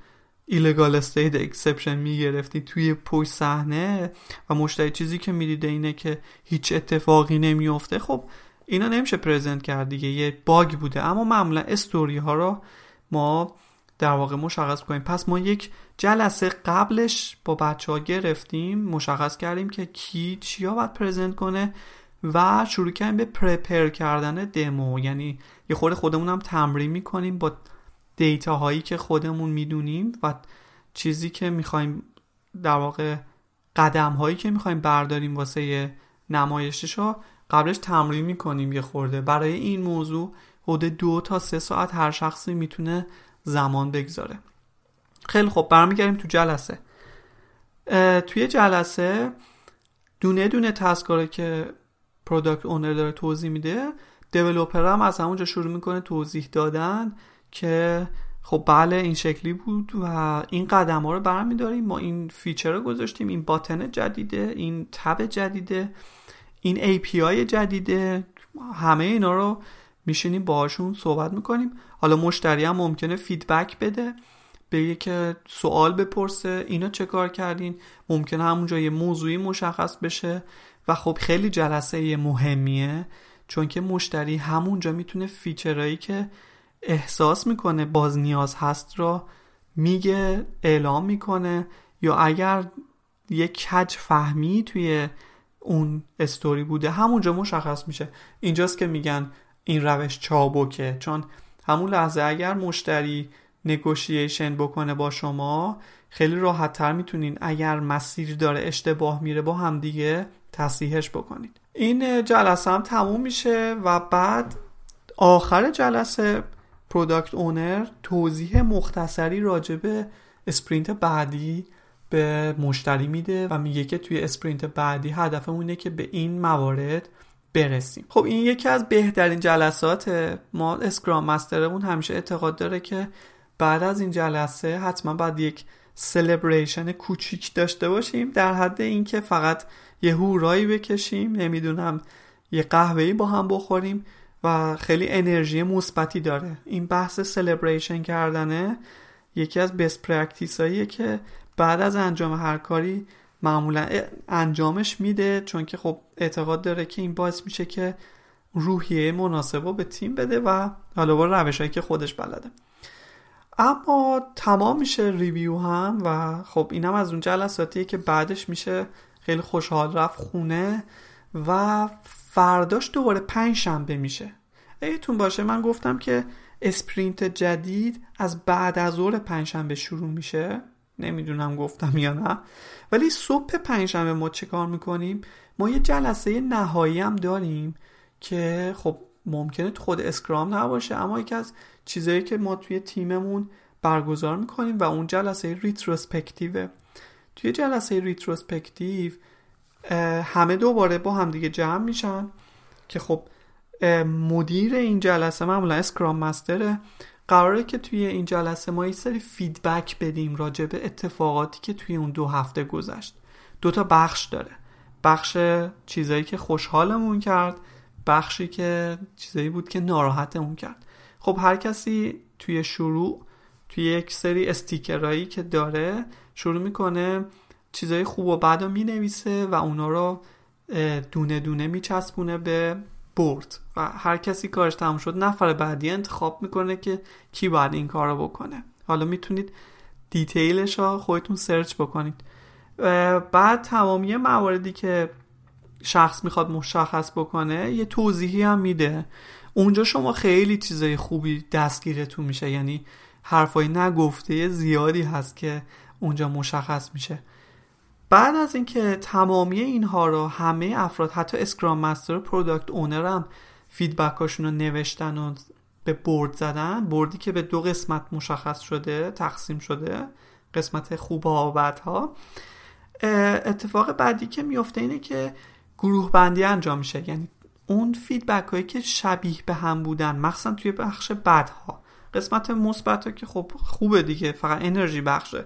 illegal state exception می‌گرفتی توی پشت صحنه و مشتری چیزی که می‌دیده اینه که هیچ اتفاقی نمیافته خب اینا نمیشه present کرد دیگه. یه bug بوده. اما معمولا استوری ها رو ما در واقع مشخص کنیم. پس ما یک جلسه قبلش با بچه ها گرفتیم مشخص کردیم که کی چیا باید پرزنت کنه و شروع کردیم به پرپر کردن دمو یعنی یه خورده خودمون هم تمرین می‌کنیم با دیتا هایی که خودمون می‌دونیم و چیزی که می‌خوایم در واقع قدم هایی که می‌خوایم برداریم واسه نمایشش ها قبلش تمرین می‌کنیم یه خورده. برای این موضوع حدود دو تا سه ساعت هر شخصی می‌تونه زمان بگذاره. خیلی خب برمیگردیم تو جلسه. توی جلسه دونه دونه task ا ره که product owner داره توضیح میده developer هم از همونجا شروع می‌کنه توضیح دادن که خب بله این شکلی بود و این قدم ها رو برمیداریم ما این feature رو گذاشتیم این button جدیده این tab جدیده این API جدیده همه اینا رو میشینیم باهاشون صحبت می‌کنیم. حالا مشتری هم ممکنه feedback بده بگه که سوال بپرسه اینا چه کار کردین؟ ممکنه همونجا یه موضوعی مشخص بشه. و خب خیلی جلسه مهمیه چون که مشتری همونجا می‌تونه feature هایی که احساس می‌کنه باز نیاز هست را میگه اعلام می‌کنه. یا اگر یک کج فهمی توی اون استوری بوده همونجا مشخص میشه. اینجاست که میگن این روش چابکه. چون همون لحظه اگر مشتری negotiation بکنه با شما خیلی راحت تر می‌تونین اگر مسیر داره اشتباه میره با هم دیگه تصحیحش بکنید این جلسه هم تموم میشه و بعد آخر جلسه product owner توضیح مختصری راجع به sprint بعدی به مشتری میده و میگه که توی sprint بعدی هدفمون اینه که به این موارد برسیم. خب این یکی از بهترین جلسات ما scrum master مون همیشه اعتقاد داره که بعد از این جلسه حتما باید یک celebration کوچیک داشته باشیم در حد اینکه فقط یه هورایی بکشیم نمی‌دونم یه قهوه‌ای با هم بخوریم و خیلی انرژی مثبتی داره. این بحث celebration کردنه یکی از best practice هاییه که بعد از انجام هر کاری معمولا انجامش میده چون که خب اعتقاد داره که این باعث میشه که روحیه مناسبه به تیم بده و حالا با روش که خودش بلده. اما تمام میشه review هم و خب اینم از اون جلساتیه که بعدش میشه خیلی خوشحال رفت خونه و فرداش دوباره پنج شنبه میشه. یادتون باشه من گفتم که sprint جدید از بعد از ظهر پنجشنبه شروع میشه. نمی‌دونم گفتم یا نه. ولی صبح پنجشنبه ما چه کار می‌کنیم؟ ما یه جلسه نهایی هم داریم که خب ممکنه خود Scrum نباشه اما یکی از چیزایی که ما توی تیممون برگزار می‌کنیم و اون جلسه retrospective ه. توی جلسه retrospective همه دوباره با همدیگه جمع میشن که خب مدیر این جلسه معمولا اسکرام مستره. قراره که توی این جلسه ما یه سری فیدبک بدیم راجع به اتفاقاتی که توی اون دو هفته گذشت. دو تا بخش داره. بخش چیزایی که خوشحالمون کرد بخشی که چیزایی بود که ناراحتمون کرد. خب هر کسی توی شروع توی یک سری استیکرایی که داره شروع می‌کنه چیزای خوب و بد رو می‌نویسه و اونا رو دونه دونه میچسبونه به برد و هر کسی کارش تموم شد نفر بعدی انتخاب می‌کنه که کی باید این کار رو بکنه. حالا می‌تونید دیتیلش رو خودتون سرچ بکنید. بعد تمامی مواردی که شخص می‌خواد مشخص بکنه یه توضیحی هم میده. اونجا شما خیلی چیزای خوبی دستگیرتون میشه یعنی حرفای نگفته زیادی هست که اونجا مشخص میشه. بعد از اینکه تمامی اینها رو همه افراد حتی Scrum Master و Product Owner هم feedback اشون رو نوشتن و به board زدن board ی که به دو قسمت مشخص شده تقسیم شده قسمت خوب ها و بدها اتفاق بعدی که میفته اینه که گروه بندی انجام میشه. یعنی اون feedback هایی که شبیه به هم بودن مخصوصا توی بخش بدها قسمت مثبت ها که خب خوبه دیگه فقط انرژی بخشه.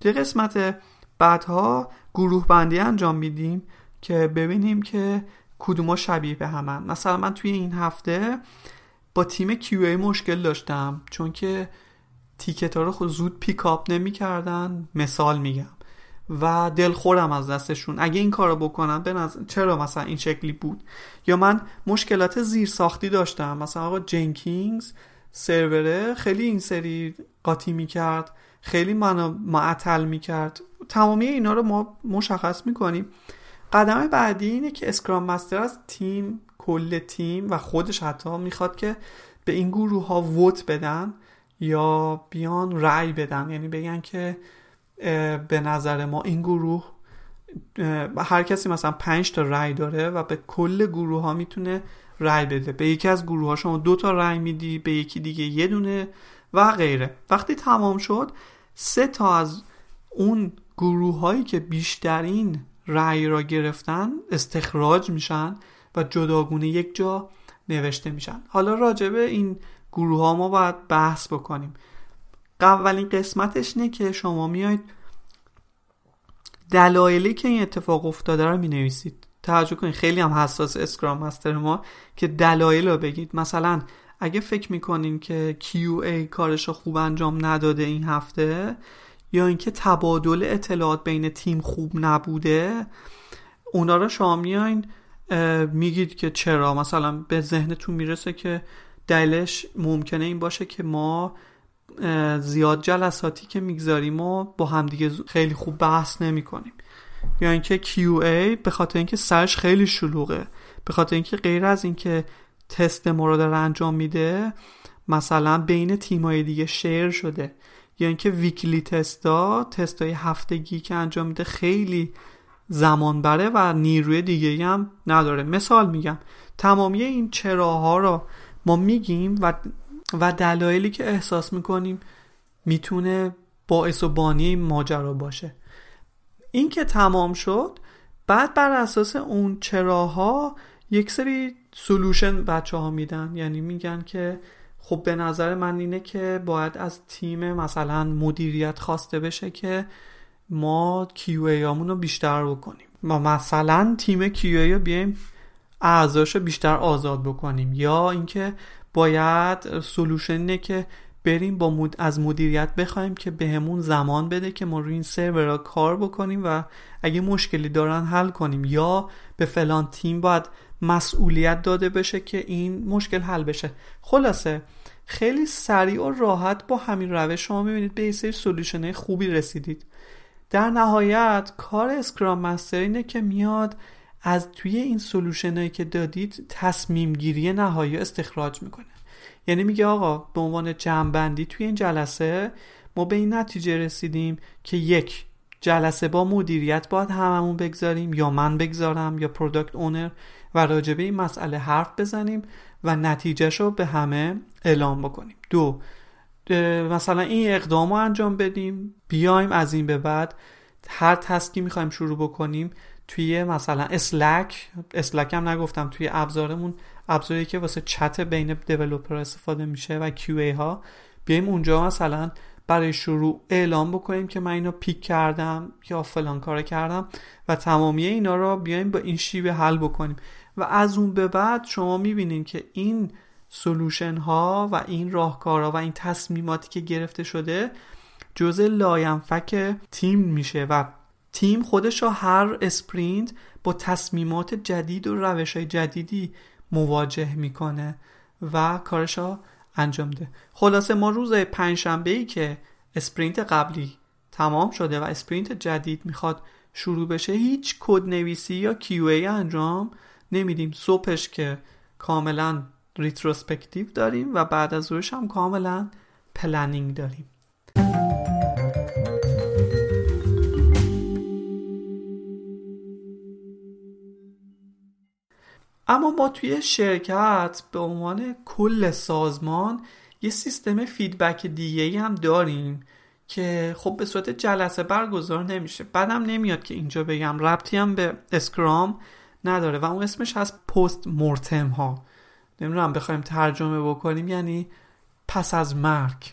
توی قسمت بعدها گروه بندی انجام میدیم که ببینیم که کدوما شبیه به همن. مثلا من توی این هفته با تیم QA مشکل داشتم چون که تیکت ها رو خود زود پیکاپ نمی کردن مثال میگم. و دلخورم از دستشون. اگه این کارو بکنن به نظر... چرا مثلا این شکلی بود؟ یا من مشکلات زیر ساختی داشتم. مثلا آقا جنکینگز سروره خیلی این سری قاطی می‌کرد خیلی منو معطل می‌کرد. تمامی اینا رو ما مشخص می‌کنیم. قدم بعدی اینه که اسکرام مستر از تیم کل تیم و خودش حتی می‌خواد که به این گروه ها ووت بدن یا بیان رأی بدن. یعنی بگن که به نظر ما این گروه هر کسی مثلا پنج تا رأی داره و به کل گروه ها می‌تونه رأی بده. به یکی از گروه ها شما دو تا رأی میدی به یکی دیگه یه دونه و غیره. وقتی تمام شد سه تا از اون گروه هایی که بیشترین رأی را گرفتن استخراج میشن و جداگونه یک جا نوشته میشن. حالا راجبه این گروه ها ما باید بحث بکنیم. اولین قسمتش نه که شما میاید دلایلی که این اتفاق افتاده رو می نویسید توجه کنید خیلی هم حساس اسکرام مستر ما که دلایل رو بگید. مثلا اگه فکر می‌کنین که QA کارش رو خوب انجام نداده این هفته یا اینکه تبادل اطلاعات بین تیم خوب نبوده اونا رو شما میاین میگید که چرا؟ مثلا به ذهنتون می‌رسه که دلیلش ممکنه این باشه که ما زیاد جلساتی که می‌گذاریم و با همدیگه خیلی خوب بحث نمی کنیم یا اینکه QA به خاطر اینکه سرش خیلی شلوغه به خاطر اینکه غیر از اینکه تست ما رو انجام میده مثلا بین تیمای دیگه شیر شده. یا اینکه ویکلی تستا تستای هفتگی که انجام میده خیلی زمان بره و نیروی دیگه هم نداره. مثال میگم تمامی این چراها رو ما میگیم و و دلایلی که احساس می‌کنیم می‌تونه باعث و بانی ماجرا باشه. این که تمام شد بعد بر اساس اون چراها یک سری سلوشن بچه ها میدن. یعنی میگن که خب به نظر من اینه که باید از تیم مثلا مدیریت خواسته بشه که ما QA همون رو بیشتر بکنیم. ما مثلا تیم QA رو بیایم اعضاش رو بیشتر آزاد بکنیم. یا اینکه باید solution اینه که بریم با مد... از مدیریت بخوایم که بهمون زمان بده که ما روی این سرور کار بکنیم و اگه مشکلی دارن حل کنیم. یا به فلان تیم باید مسئولیت داده بشه که این مشکل حل بشه. خلاصه خیلی سریع و راحت با همین روش شما می‌بینید به یه سری solution خوبی رسیدید. در نهایت کار Scrum Master اینه که میاد از توی این solution هایی که دادید تصمیم گیری نهایی استخراج می‌کنه. یعنی میگه آقا به عنوان جمعبندی توی این جلسه ما به این نتیجه رسیدیم که یک جلسه با مدیریت باید هممون بگذاریم یا من بگذارم یا Product Owner و راجبه این مسئله حرف بزنیم و نتیجهش رو به همه اعلام بکنیم. دو مثلا این اقدام رو انجام بدیم بیایم از این به بعد هر تسکی می‌خوایم شروع بکنیم توی مثلا اسلک اسلک هم نگفتم توی ابزارمون ابزاری که واسه چت بین دیولپر استفاده میشه و QA ها بیایم اونجا مثلا برای شروع اعلام بکنیم که من اینو پیک کردم یا فلان کار کردم و تمامی اینا رو بیایم با این شیوه حل بکنیم. و از اون به بعد شما می‌بینید که این سلوشن ها و این راهکارها و این تصمیماتی که گرفته شده جزء لاینفک تیم میشه و تیم خودش رو هر sprint با تصمیمات جدید و روش های جدیدی مواجه می‌کنه و کارش رو انجام ده. خلاصه ما روز پنجشنبه ای که sprint قبلی تمام شده و sprint جدید می‌خواد شروع بشه هیچ کد نویسی یا QA انجام نمیدیم. صبحش که کاملا retrospective داریم و بعد از روش هم کاملا planning داریم. اما ما توی شرکت به عنوان کل سازمان یه سیستم feedback دیگه هم داریم که خب به صورت جلسه برگزار نمیشه. بعدم نمیاد که اینجا بگم. ربطی هم به Scrum نداره و اون اسمش هست post-mortem ها. نمی‌دونم بخوایم ترجمه بکنیم. یعنی پس از مرگ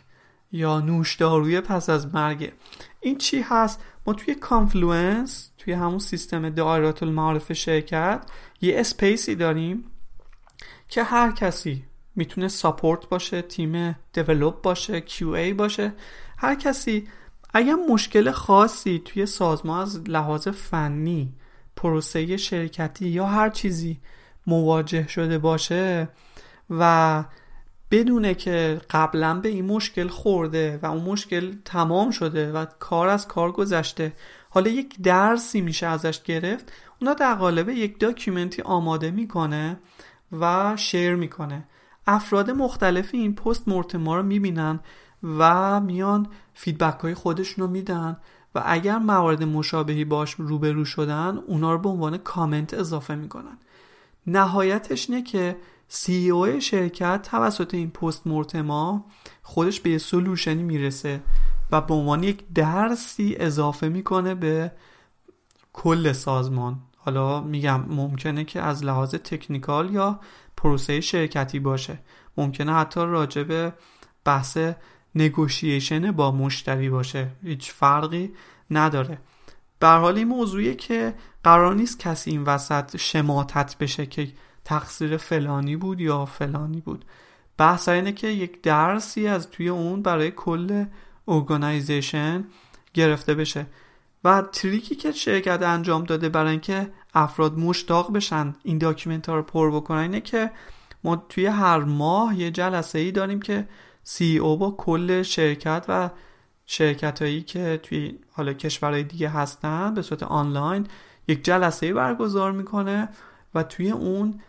یا نوشداروی پس از مرگ. این چی هست؟ توی Confluence توی همون سیستم دایره المعارف شرکت یه space ی داریم که هر کسی می‌تونه support باشه تیم develop باشه QA باشه. هر کسی اگر مشکل خاصی توی سازمان از لحاظ فنی پروسه شرکتی یا هر چیزی مواجه شده باشه و بدونه که قبلا به این مشکل خورده و اون مشکل تمام شده و کار از کار گذشته. حالا یک درسی میشه ازش گرفت. اونا در قالب یک document ی آماده می‌کنه و share می‌کنه. افراد مختلفی این post-mortem ا رو می‌بینن و میان feedback های خودشون رو میدن و اگر موارد مشابهی باش روبرو شدن اونا رو به عنوان کامنت اضافه می‌کنن. نهایتش نه که سی او شرکت توسط این پست مورتما خودش به یه سلوشنی می‌رسه و به عنوان یک درسی اضافه می‌کنه به کل سازمان. حالا میگم ممکنه که از لحاظ تکنیکال یا پروسه شرکتی باشه. ممکنه حتی راجع به بحث negotiation با مشتری باشه. هیچ فرقی نداره. بر حال این موضوعیه که قرار نیست کسی این وسط شماتت بشه که تقصیر فلانی بود یا فلانی بود. بحث اینه که یک درسی از توی اون برای کل organization گرفته بشه. و trick ی که شرکت انجام داده برای اینکه افراد مشتاق بشن این document ها رو پر بکنن اینه که ما توی هر ماه یه جلسه ای داریم که سی او با کل شرکت و شرکت هایی که توی حالا کشورهای دیگه هستن به صورت آنلاین یک جلسه ای برگزار می‌کنه و توی اون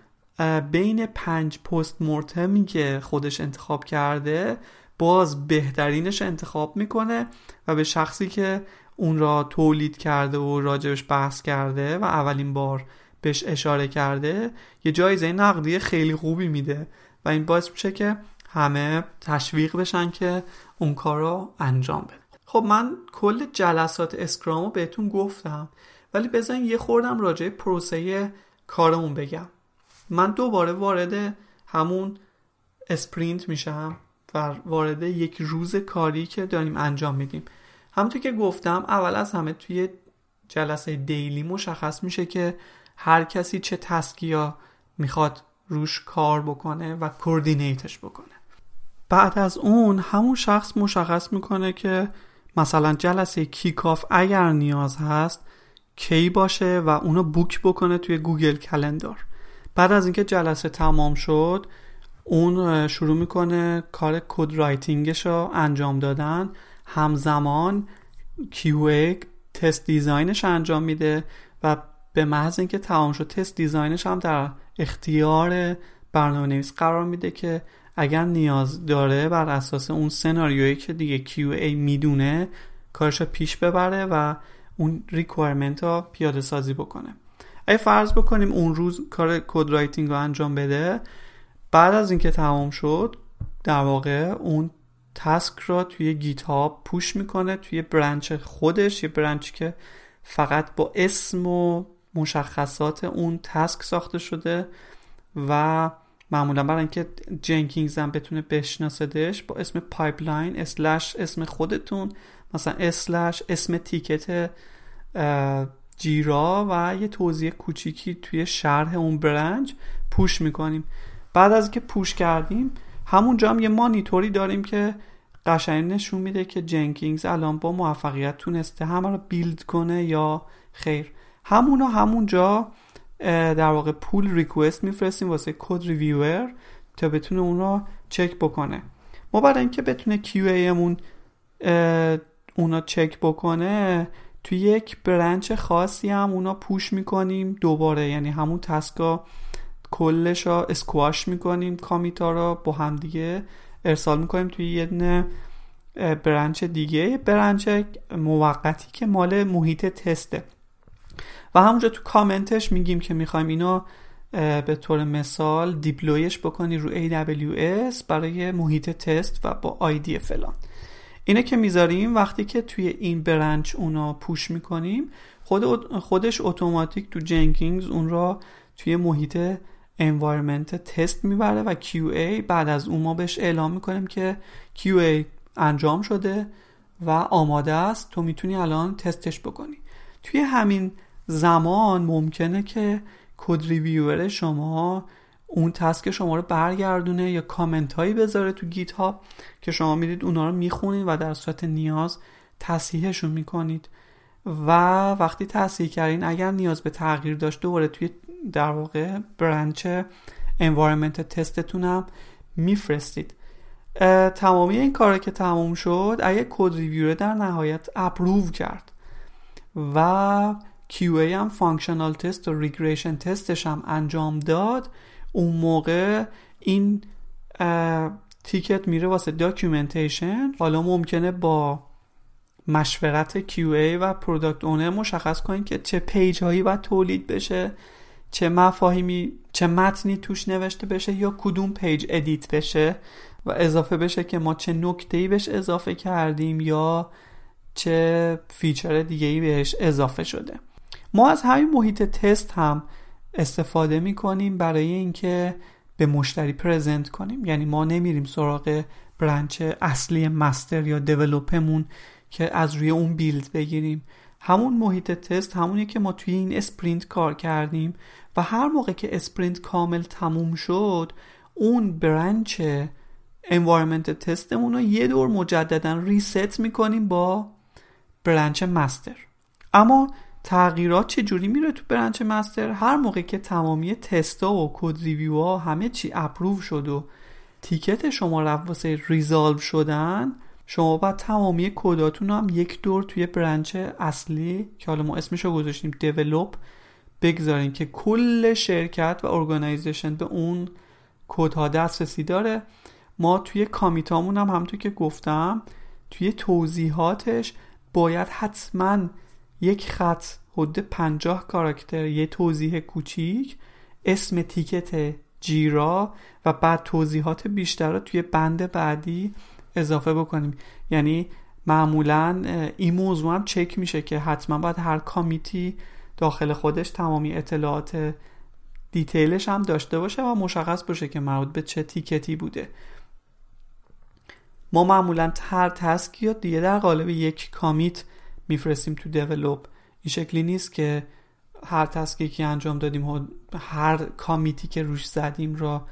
بین پنج پست مورتمی که خودش انتخاب کرده باز بهترینش انتخاب می‌کنه و به شخصی که اون را تولید کرده و راجبش بحث کرده و اولین بار بهش اشاره کرده یه جایزه نقدی خیلی خوبی میده و این باعث میشه که همه تشویق بشن که اون کار رو انجام بده. خب من کل جلسات Scrum رو بهتون گفتم ولی بذارین یه خوردم راجع پروسه کارمون بگم. من دوباره وارد همون sprint میشم و وارد یک روز کاری که داریم انجام میدیم. همونطور که گفتم اول از همه توی جلسه daily مشخص میشه که هر کسی چه task ایا می‌خواد روش کار بکنه و coordinate ش بکنه. بعد از اون همون شخص مشخص می‌کنه که مثلا جلسه kick-off اگر نیاز هست کی باشه و اونو book بکنه توی Google Calendar بعد از اینکه جلسه تمام شد اون شروع می‌کنه کار code writing ش رو انجام دادن. همزمان QA test design ش انجام میده و به محض اینکه تمام شد test design ش هم در اختیار برنامه نویس قرار میده که اگر نیاز داره بر اساس اون سناریویی که دیگه QA می‌دونه کارش پیش ببره و اون requirement ها پیاده سازی بکنه. اگه فرض بکنیم اون روز کار code writing رو انجام بده بعد از اینکه تمام شد در واقع اون task را توی GitHub push می‌کنه توی branch خودش یه branch که فقط با اسم و مشخصات اون task ساخته شده و معمولا برای اینکه Jenkins هم بتونه بشناسدش با اسم pipeline slash اسم خودتون مثلا slash اسم ticket Jira و یه توضیح کوچیکی توی شرح اون branch پوش می‌کنیم. بعد از که پوش کردیم همونجا هم یه مانیتوری داریم که قشنگ نشون میده که جنکینگز الان با موفقیت تونسته همه رو بیلد کنه یا خیر. همونو همونجا در واقع پول ریکوست میفرستیم واسه کد ریویور تا بتونه اون رو چک بکنه. ما برای اینکه بتونه QA مون اونا چک بکنه توی یک برنچ خاصی هم اونا پوش می‌کنیم دوباره. یعنی همون تسکا کلش رو اسکواش می‌کنیم کامیتا رو با هم دیگه ارسال می‌کنیم توی یه برنچ دیگه. برنچ موقتی که مال محیط تسته. و همونجا تو کامنتش میگیم که می‌خوایم اینا به طور مثال دیپلویش بکنی رو AWS برای محیط تست و با آیدی فلان. اینه که می‌ذاریم وقتی که توی این برنچ اونا پوش می‌کنیم خود خودش اتوماتیک تو Jenkins اون را توی محیط environment test می‌بره و QA بعد از اون ما بهش اعلام می‌کنیم که QA انجام شده و آماده است. تو می‌تونی الان testش بکنی. توی همین زمان ممکنه که code reviewer شما اون task شما رو برگردونه یا کامنت هایی بذاره تو GitHub که شما می‌دید اونا رو می‌خونید و در صورت نیاز تصحیحشون می‌کنید. و وقتی تصحیح کردین اگر نیاز به تغییر داشت دوباره توی در واقع branch environment testتون هم میفرستید تمامی این کار که تموم شد اگه code reviewer در نهایت approve کرد و QA هم functional test و regression testش هم انجام داد اون موقع این ticket میره واسه documentation حالا ممکنه با مشورت QA و product owner مشخص کنید که چه page هایی باید تولید بشه چه مفاهیمی چه متنی توش نوشته بشه یا کدوم page edit بشه و اضافه بشه که ما چه نکته ای بهش اضافه کردیم یا چه feature دیگه ای بهش اضافه شده. ما از همین محیط تست هم استفاده می کنیم برای اینکه به مشتری present کنیم. یعنی ما نمیریم سراغ branch اصلی master یا developمون که از روی اون build بگیریم. همون محیط تست همونی که ما توی این sprint کار کردیم و هر موقع که sprint کامل تموم شد اون branch environment testمون رو یه دور مجددا reset می‌کنیم با branch master اما تغییرات چه جوری میره تو branch master؟ هر موقع که تمامی testا و code review ها همه چی approve شد و ticket شما رفت واسه resolve شدن شما باید تمامی codeاتون هم یک دور توی branch اصلی که حالا ما اسمش رو گذاشتیم develop بگذارین که کل شرکت و organization به اون codeها دسترسی داره. ما توی commitامون هم همونطور که گفتم توی توضیحاتش باید حتما یک خط حدود پنجاه character یه توضیح کوچیک اسم تیکت جیرا و بعد توضیحات بیشتر رو توی بند بعدی اضافه بکنیم. یعنی معمولا این موضوع هم چک میشه که حتما باید هر کامیتی داخل خودش تمامی اطلاعات دیتیلش هم داشته باشه و مشخص باشه که مربوط به چه تیکتی بوده. ما معمولا هر تسک یا دیگه در قالب یک کامیت میفرستیم تو دیولوب این شکلی نیست که هر تسکی که انجام دادیم و هر کامیتی که روش زدیم را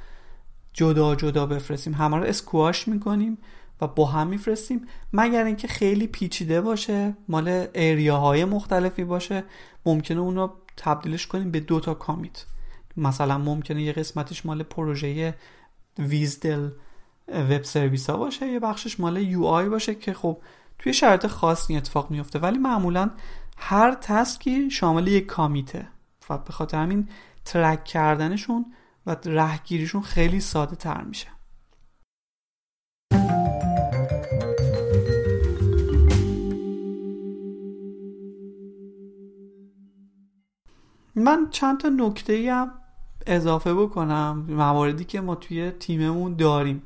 جدا جدا بفرستیم. همه رو اسکواش می‌کنیم و با هم میفرستیم. مگر اینکه خیلی پیچیده باشه مال ایریاهای مختلفی باشه ممکنه اون رو تبدیلش کنیم به دو تا کامیت. مثلا ممکنه یه قسمتش مال پروژه ویزدل وب سرویس ها باشه یه بخشش مال یو آی باشه که خب توی شرایط خاصی اتفاق میفته ولی معمولا هر تسکی شامل یک کامیته. و به خاطر همین ترک کردنشون و رهگیریشون خیلی ساده تر میشه. من چند تا نکته هم اضافه بکنم مواردی که ما توی تیممون داریم.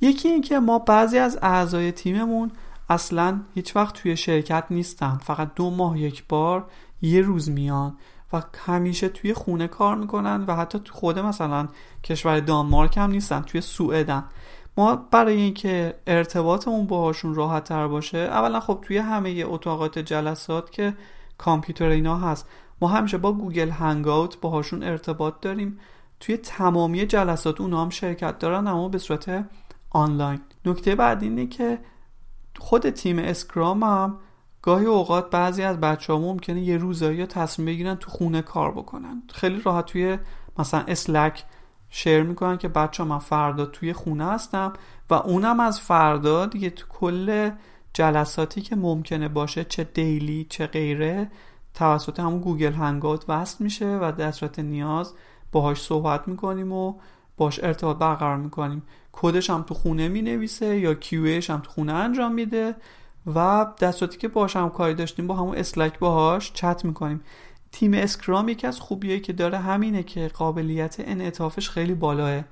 یکی اینکه ما بعضی از اعضای تیممون اصلا هیچ وقت توی شرکت نیستن فقط دو ماه یک بار یه روز میان و همیشه توی خونه کار می‌کنن و حتی تو خود مثلا کشور دانمارک هم نیستن توی سوئدن. ما برای اینکه ارتباطمون باهاشون راحت تر باشه اولا خب توی همه اتاقات جلسات که کامپیوتر اینا هست ما همیشه با گوگل هنگاوت باهاشون ارتباط داریم. توی تمامی جلسات اونا هم شرکت دارن اما به صورت آنلاین. نکته بعد اینه که خود تیم اسکرام هم گاهی اوقات بعضی از بچه ها ممکنه یه روزایی تصمیم بگیرن تو خونه کار بکنن. خیلی راحت توی مثلا اسلک شیر می‌کنن که بچه ها من فردا توی خونه هستم و اونم از فردا دیگه تو کل جلساتی که ممکنه باشه چه دیلی چه غیره توسط همون Google Hangouts وصل میشه و در صورت نیاز باهاش صحبت می‌کنیم و باش ارتباط برقرار می‌کنیم. codeش هم تو خونه می‌نویسه یا QAش هم تو خونه انجام میده و دفعاتی که باش هم کاری داشتیم با همون Slack باهاش چت می‌کنیم. تیم Scrum یکی از خوبیایی که داره همینه که قابلیت انعطافش خیلی بالاه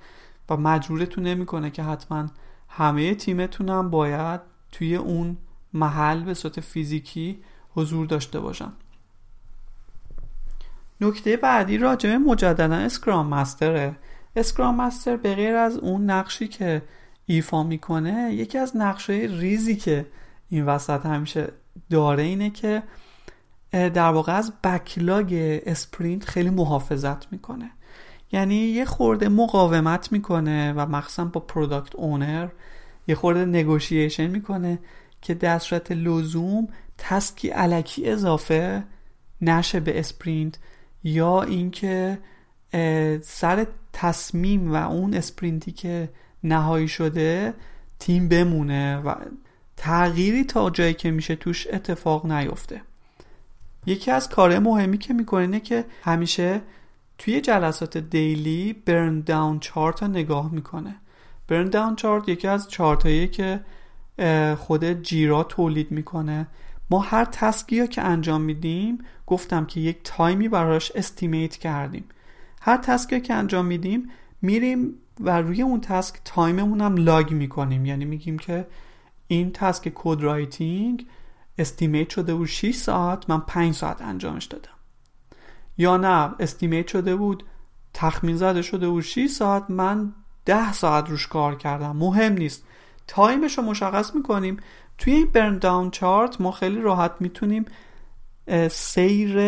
و مجبورتون نمی‌کنه که حتما همه تیمتون باید توی اون محل به صورت فیزیکی حضور داشته باشن. نکته بعدی راجعه مجددا Scrum masterه. Scrum master به غیر از اون نقشی که ایفا می‌کنه یکی از نقشای ریزی که این وسط همیشه داره اینه که در واقع از backlog sprint خیلی محافظت می‌کنه. یعنی یه خورده مقاومت می‌کنه و مخصوصا با product owner یه خورده negotiation می‌کنه که در صورت لزوم taskی الکی اضافه نشه به sprint یا اینکه سر تصمیم و اون sprintی که نهایی شده تیم بمونه و تغییری تا جایی که میشه توش اتفاق نیفته. یکی از کارای مهمی که می‌کنه اینه که همیشه توی جلسات daily burndown chart رو نگاه می‌کنه. burndown chart یکی از چارت هایی که خود Jira تولید می‌کنه. ما هر taskی که انجام میدیم گفتم که یک timeی براش estimate کردیم. هر taskی که انجام میدیم میریم و روی اون task timeمون هم log می‌کنیم. یعنی میگیم که این task code writing estimate شده بود 6 ساعت من 5 ساعت انجامش دادم. یا نه estimate شده بود تخمین زده شده بود 6 ساعت من 10 ساعت روش کار کردم. مهم نیست. timeش رو مشخص می‌کنیم. توی این burndown chart ما خیلی راحت می‌تونیم سیر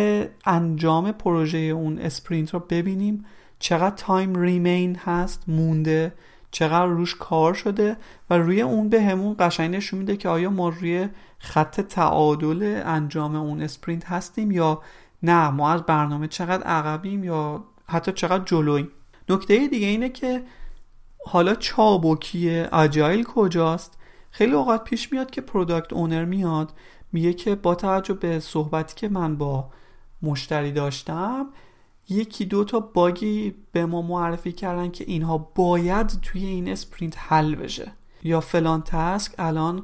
انجام پروژه اون sprint رو ببینیم. چقدر time remain هست مونده چقدر روش کار شده و روی اون به همون قشنگ نشون میده که آیا ما روی خط تعادل انجام اون sprint هستیم یا نه. ما از برنامه چقدر عقبیم یا حتی چقدر جلویم. نکته دیگه اینه که حالا چابکی agile کجاست؟ خیلی اوقات پیش میاد که product owner میاد میگه که با توجه به صحبتی که من با مشتری داشتم یکی دو تا bugی به ما معرفی کردن که اینها باید توی این sprint حل بشه. یا فلان task الان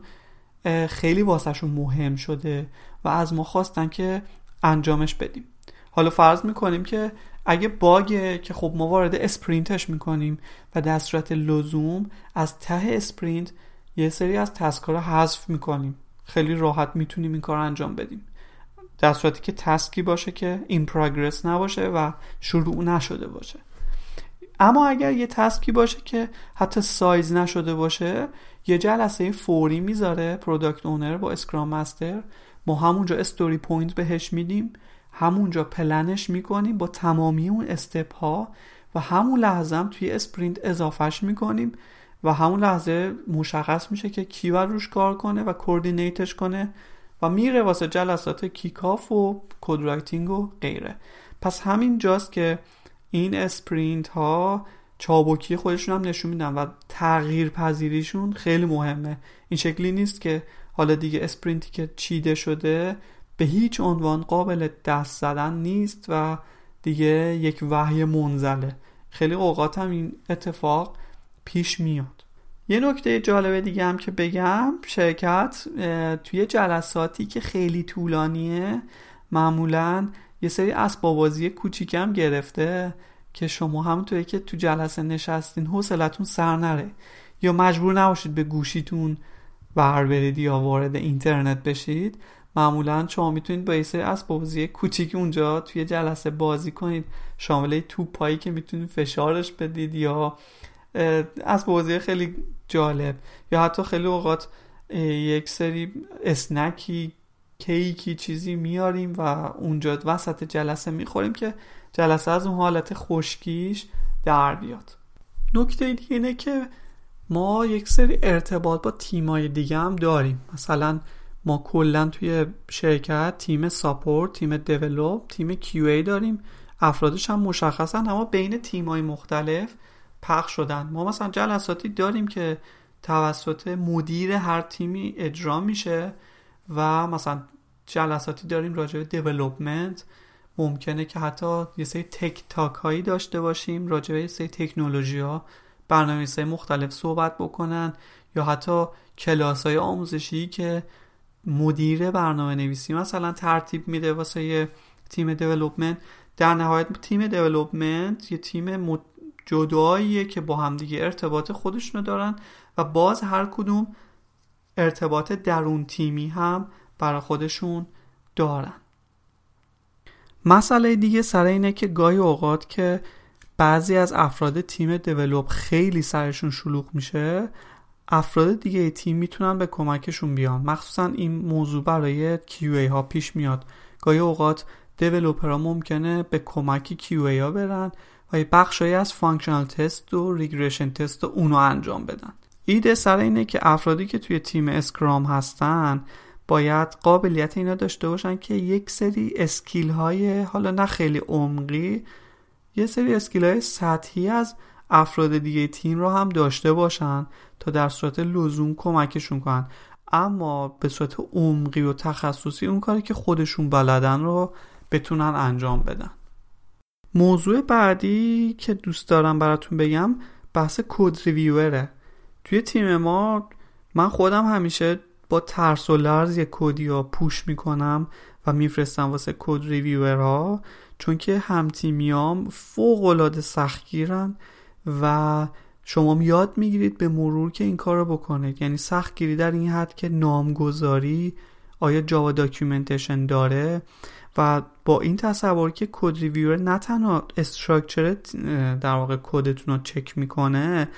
خیلی واسهشون مهم شده و از ما خواستن که انجامش بدیم. حالا فرض می‌کنیم که اگه باگه که خب ما وارد sprint ش می‌کنیم و در صورت لزوم از ته sprint یه سری از task ا رو حذف می‌کنیم. خیلی راحت می‌تونیم این کار انجام بدیم. در صورتی که task ی باشه که in progress نباشه و شروع نشده باشه. اما اگر یه task ی باشه که حتی سایز نشده باشه یه جلسه فوری می‌ذاره product owner با scrum master ما همونجا story point بهش میدیم. همونجا پلنش می‌کنیم. با تمامی اون step ها و همون لحظه توی sprint اضافهش می‌کنیم. و همون لحظه مشخص میشه که کی باید روش کار کنه و coordinate ش کنه و میره واسه جلسات kickoff و code writing و غیره. پس همین جاست که این sprint ها چابکی خودشون هم نشون میدن و تغییر پذیریشون خیلی مهمه. این شکلی نیست که حالا دیگه sprint ی که چیده شده به هیچ عنوان قابل دست زدن نیست و دیگه یک وحی منزله. خیلی اوقات هم این اتفاق پیش میاد. یه نکته جالبه دیگه هم که بگم شرکت توی جلساتی که خیلی طولانیه معمولا یه سری اسباب بازی کوچیکم گرفته که شما همونطوری که تو جلسه نشستین حوصلتون سر نره. یا مجبور نباشید به گوشیتون بر برید یا وارد اینترنت بشید معمولا شما می‌تونید با یه سری اسباب بازی کوچیک اونجا توی جلسه بازی کنید. شامل توپایی که می‌تونید فشارش بدید یا از بازی خیلی جالب. یا حتی خیلی اوقات یک سری اسنکی کیکی چیزی میاریم و اونجا وسط جلسه می‌خوریم که جلسه از اون حالت خشکیش در بیاد. نکته دیگه اینه که ما یک سری ارتباط با تیمای دیگه هم داریم. مثلا ما کلا توی شرکت تیم ساپورت تیم دیولوب تیم کیو داریم. افرادش هم مشخصن اما بین تیمای مختلف پخش شدن. ما مثلا جلساتی داریم که توسط مدیر هر تیمی اجرا میشه و مثلا جلساتی داریم راجع به development ممکنه که حتی یه سری tech talk هایی داشته باشیم راجع به یه سری تکنولوژی ها برنامه مختلف صحبت بکنن یا حتی کلاس های آموزشی که مدیر برنامه نویسی مثلا ترتیب میده واسه تیم development در نهایت تیم دیولوپمنت یه تیم جداییه که با همدیگه ارتباط خودشونو دارن و باز هر کدوم ارتباط درون تیمی هم برای خودشون دارن. مسئله دیگه سر اینه که گاهی اوقات که بعضی از افراد تیم دیولوب خیلی سرشون شلوغ میشه افراد دیگه تیم می‌تونن به کمکشون بیان. مخصوصا این موضوع برای QA ها پیش میاد. گاهی اوقات developer ها ممکنه به کمک QA ها برن و یه بخشایی از functional test و regression test و اونو انجام بدن. ایده سر اینه که افرادی که توی تیم scrum هستن باید قابلیت اینا داشته باشن که یک سری skill های حالا نه خیلی عمقی یه سری skill های سطحی از افراد دیگه تیم رو هم داشته باشن تا در صورت لزوم کمکشون کنن. اما به صورت عمقی و تخصصی اون کاری که خودشون بلدن رو بتونن انجام بدن. موضوع بعدی که دوست دارم براتون بگم بحث کد ریویوره. توی تیم ما من خودم همیشه با ترس و لرز یک کدی ها پوش می‌کنم و میفرستم واسه کد ریویورها چون که همتیمیام فوق العاده سختگیرن و شما یاد می‌گیرید به مرور که این کار رو بکنید. یعنی سختگیری در این حد که نامگذاری آیا Java documentation داره و با این تصور که code reviewer نه تنها structure در واقع کدتون رو چک می‌کنه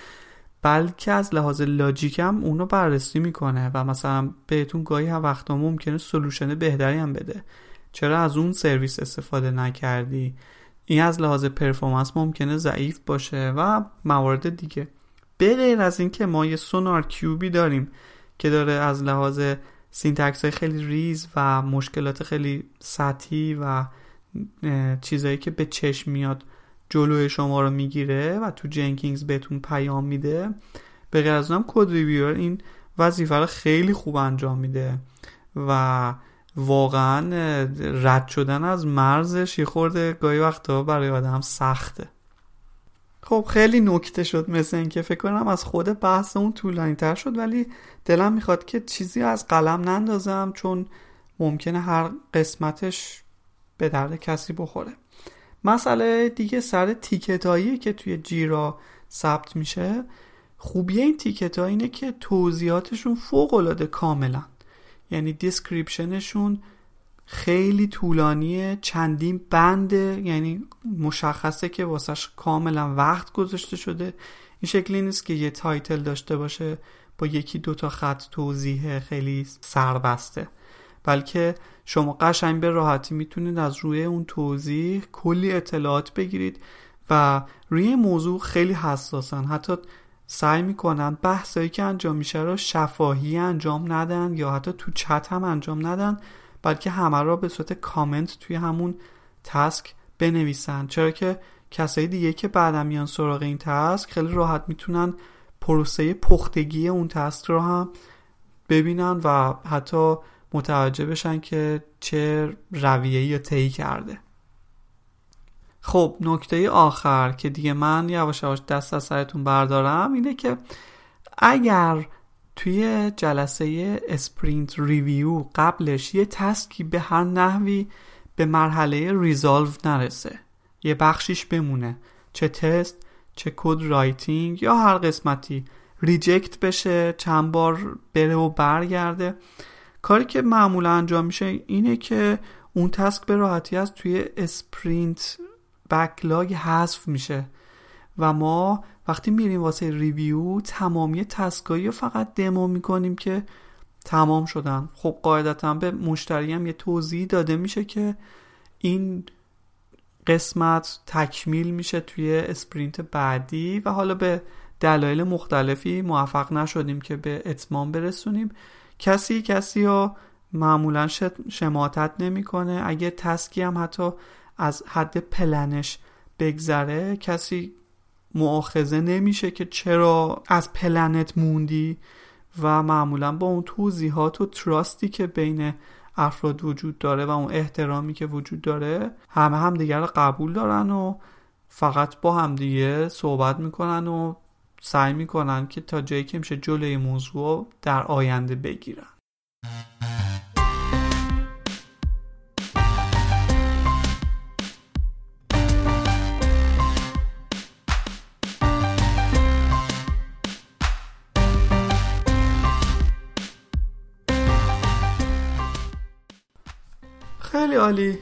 بلکه از لحاظ logic هم اونو بررسی می‌کنه و مثلا بهتون گاهی هم وقتا ممکنه solution بهتری هم بده. چرا از اون سرویس استفاده نکردی؟ این از لحاظ performance ممکنه ضعیف باشه و موارد دیگه. به غیر از اینکه ما یه SonarQube ی داریم که داره از لحاظ syntax های خیلی ریز و مشکلات خیلی سطحی و چیزایی که به چشم میاد جلوی شما رو می‌گیره و تو Jenkins بهتون پیام میده. به غیر از اونم code reviewer این وظیفه رو خیلی خوب انجام میده و واقعا رد شدن از مرزش یه خورده گاهی وقتا برای آدم سخته. خب خیلی نکته شد مثل اینکه فکر کنم از خود بحث اون طولانی تر شد ولی دلم می‌خواد که چیزی از قلم نندازم چون ممکنه هر قسمتش به درد کسی بخوره. مسئله دیگه سر تیکت که توی جیرا ثبت میشه خوبی این تیکت اینه که توضیحاتشون فوق العاده کاملا یعنی description شون خیلی طولانیه چندین بنده یعنی مشخصه که واسش کاملا وقت گذاشته شده. این شکلی نیست که یه title داشته باشه با یکی دوتا خط توضیح خیلی سربسته. بلکه شما قشنگ به راحتی می‌تونید از روی اون توضیح کلی اطلاعات بگیرید و روی موضوع خیلی حساسن. حتی سعی می‌کنن بحثایی که انجام میشه رو شفاهی انجام ندن یا حتی تو چت هم انجام ندن. بلکه همه را به صورت کامنت توی همون تسک بنویسن. چرا که کسایی دیگه که بعدم میان سراغ این تسک خیلی راحت می‌تونن پروسه پختگی اون تسک رو هم ببینن و حتی متوجه بشن که چه رویه‌ای طی کرده. خب نکته آخر که دیگه من یواش یواش دست از سرتون بردارم اینه که اگر توی جلسه sprint review قبلش یه task ی به هر نحوی به مرحله resolve نرسه. یه بخشیش بمونه. چه تست چه code writing یا هر قسمتی. reject بشه چند بار بره و برگرده. کاری که معمولا انجام میشه اینه که اون task به راحتی از توی sprint backlog حذف میشه. و ما وقتی میریم واسه review تمامی task ایی رو فقط دمو می‌کنیم که تمام شدن. خب قاعدتا به مشتری هم یه توضیح داده میشه که این قسمت تکمیل میشه توی sprint بعدی و حالا به دلایل مختلفی موفق نشدیم که به اتمام برسونیم. کسی کسی رو معمولا شماتت نمی‌کنه. اگه تسکی هم حتی از حد پلنش بگذره کسی معاخذه نمیشه که چرا از پلنت موندی و معمولا با اون توضیحات و تراستی که بین افراد وجود داره و اون احترامی که وجود داره همه هم دیگر قبول دارن و فقط با همدیگه صحبت می‌کنن و سعی می‌کنن که تا جایی که میشه جلوی موضوع در آینده بگیرن. عالی.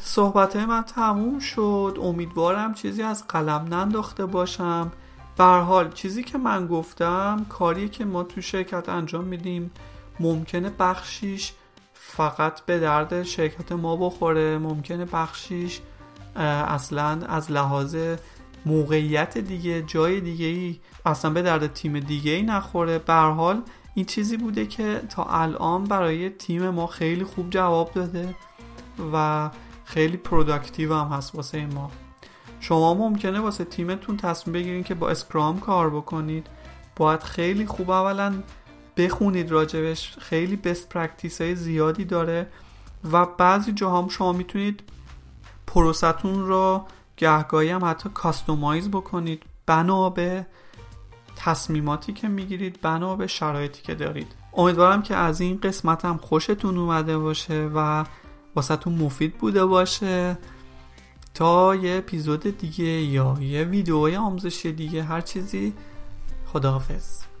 صحبت من تموم شد. امیدوارم چیزی از قلم ننداخته باشم. حال چیزی که من گفتم کاری که ما تو شرکت انجام میدیم. ممکنه بخشیش فقط به درد شرکت ما بخوره. ممکنه بخشیش اصلا از لحاظ موقعیت دیگه جای دیگه ای اصلا به درد تیم دیگه ای نخوره حال این چیزی بوده که تا الان برای تیم ما خیلی خوب جواب داده. و خیلی productive هم هست واسه ما. شما ممکنه واسه تیمتون تصمیم بگیرین که با scrum کار بکنید. باید خیلی خوب اولا بخونید راجبش. خیلی best practice های زیادی داره و بعضی جاها شما می‌تونید process تون رو گهگاهی هم حتی customize بکنید. بنا به تصمیماتی که می‌گیرید بنا به شرایطی که دارید. امیدوارم که از این قسمت هم خوشتون اومده باشه و واسهتون مفید بوده باشه تا یه اپیزود دیگه یا یه ویدیوهای آموزشی دیگه هر چیزی. خداحافظ.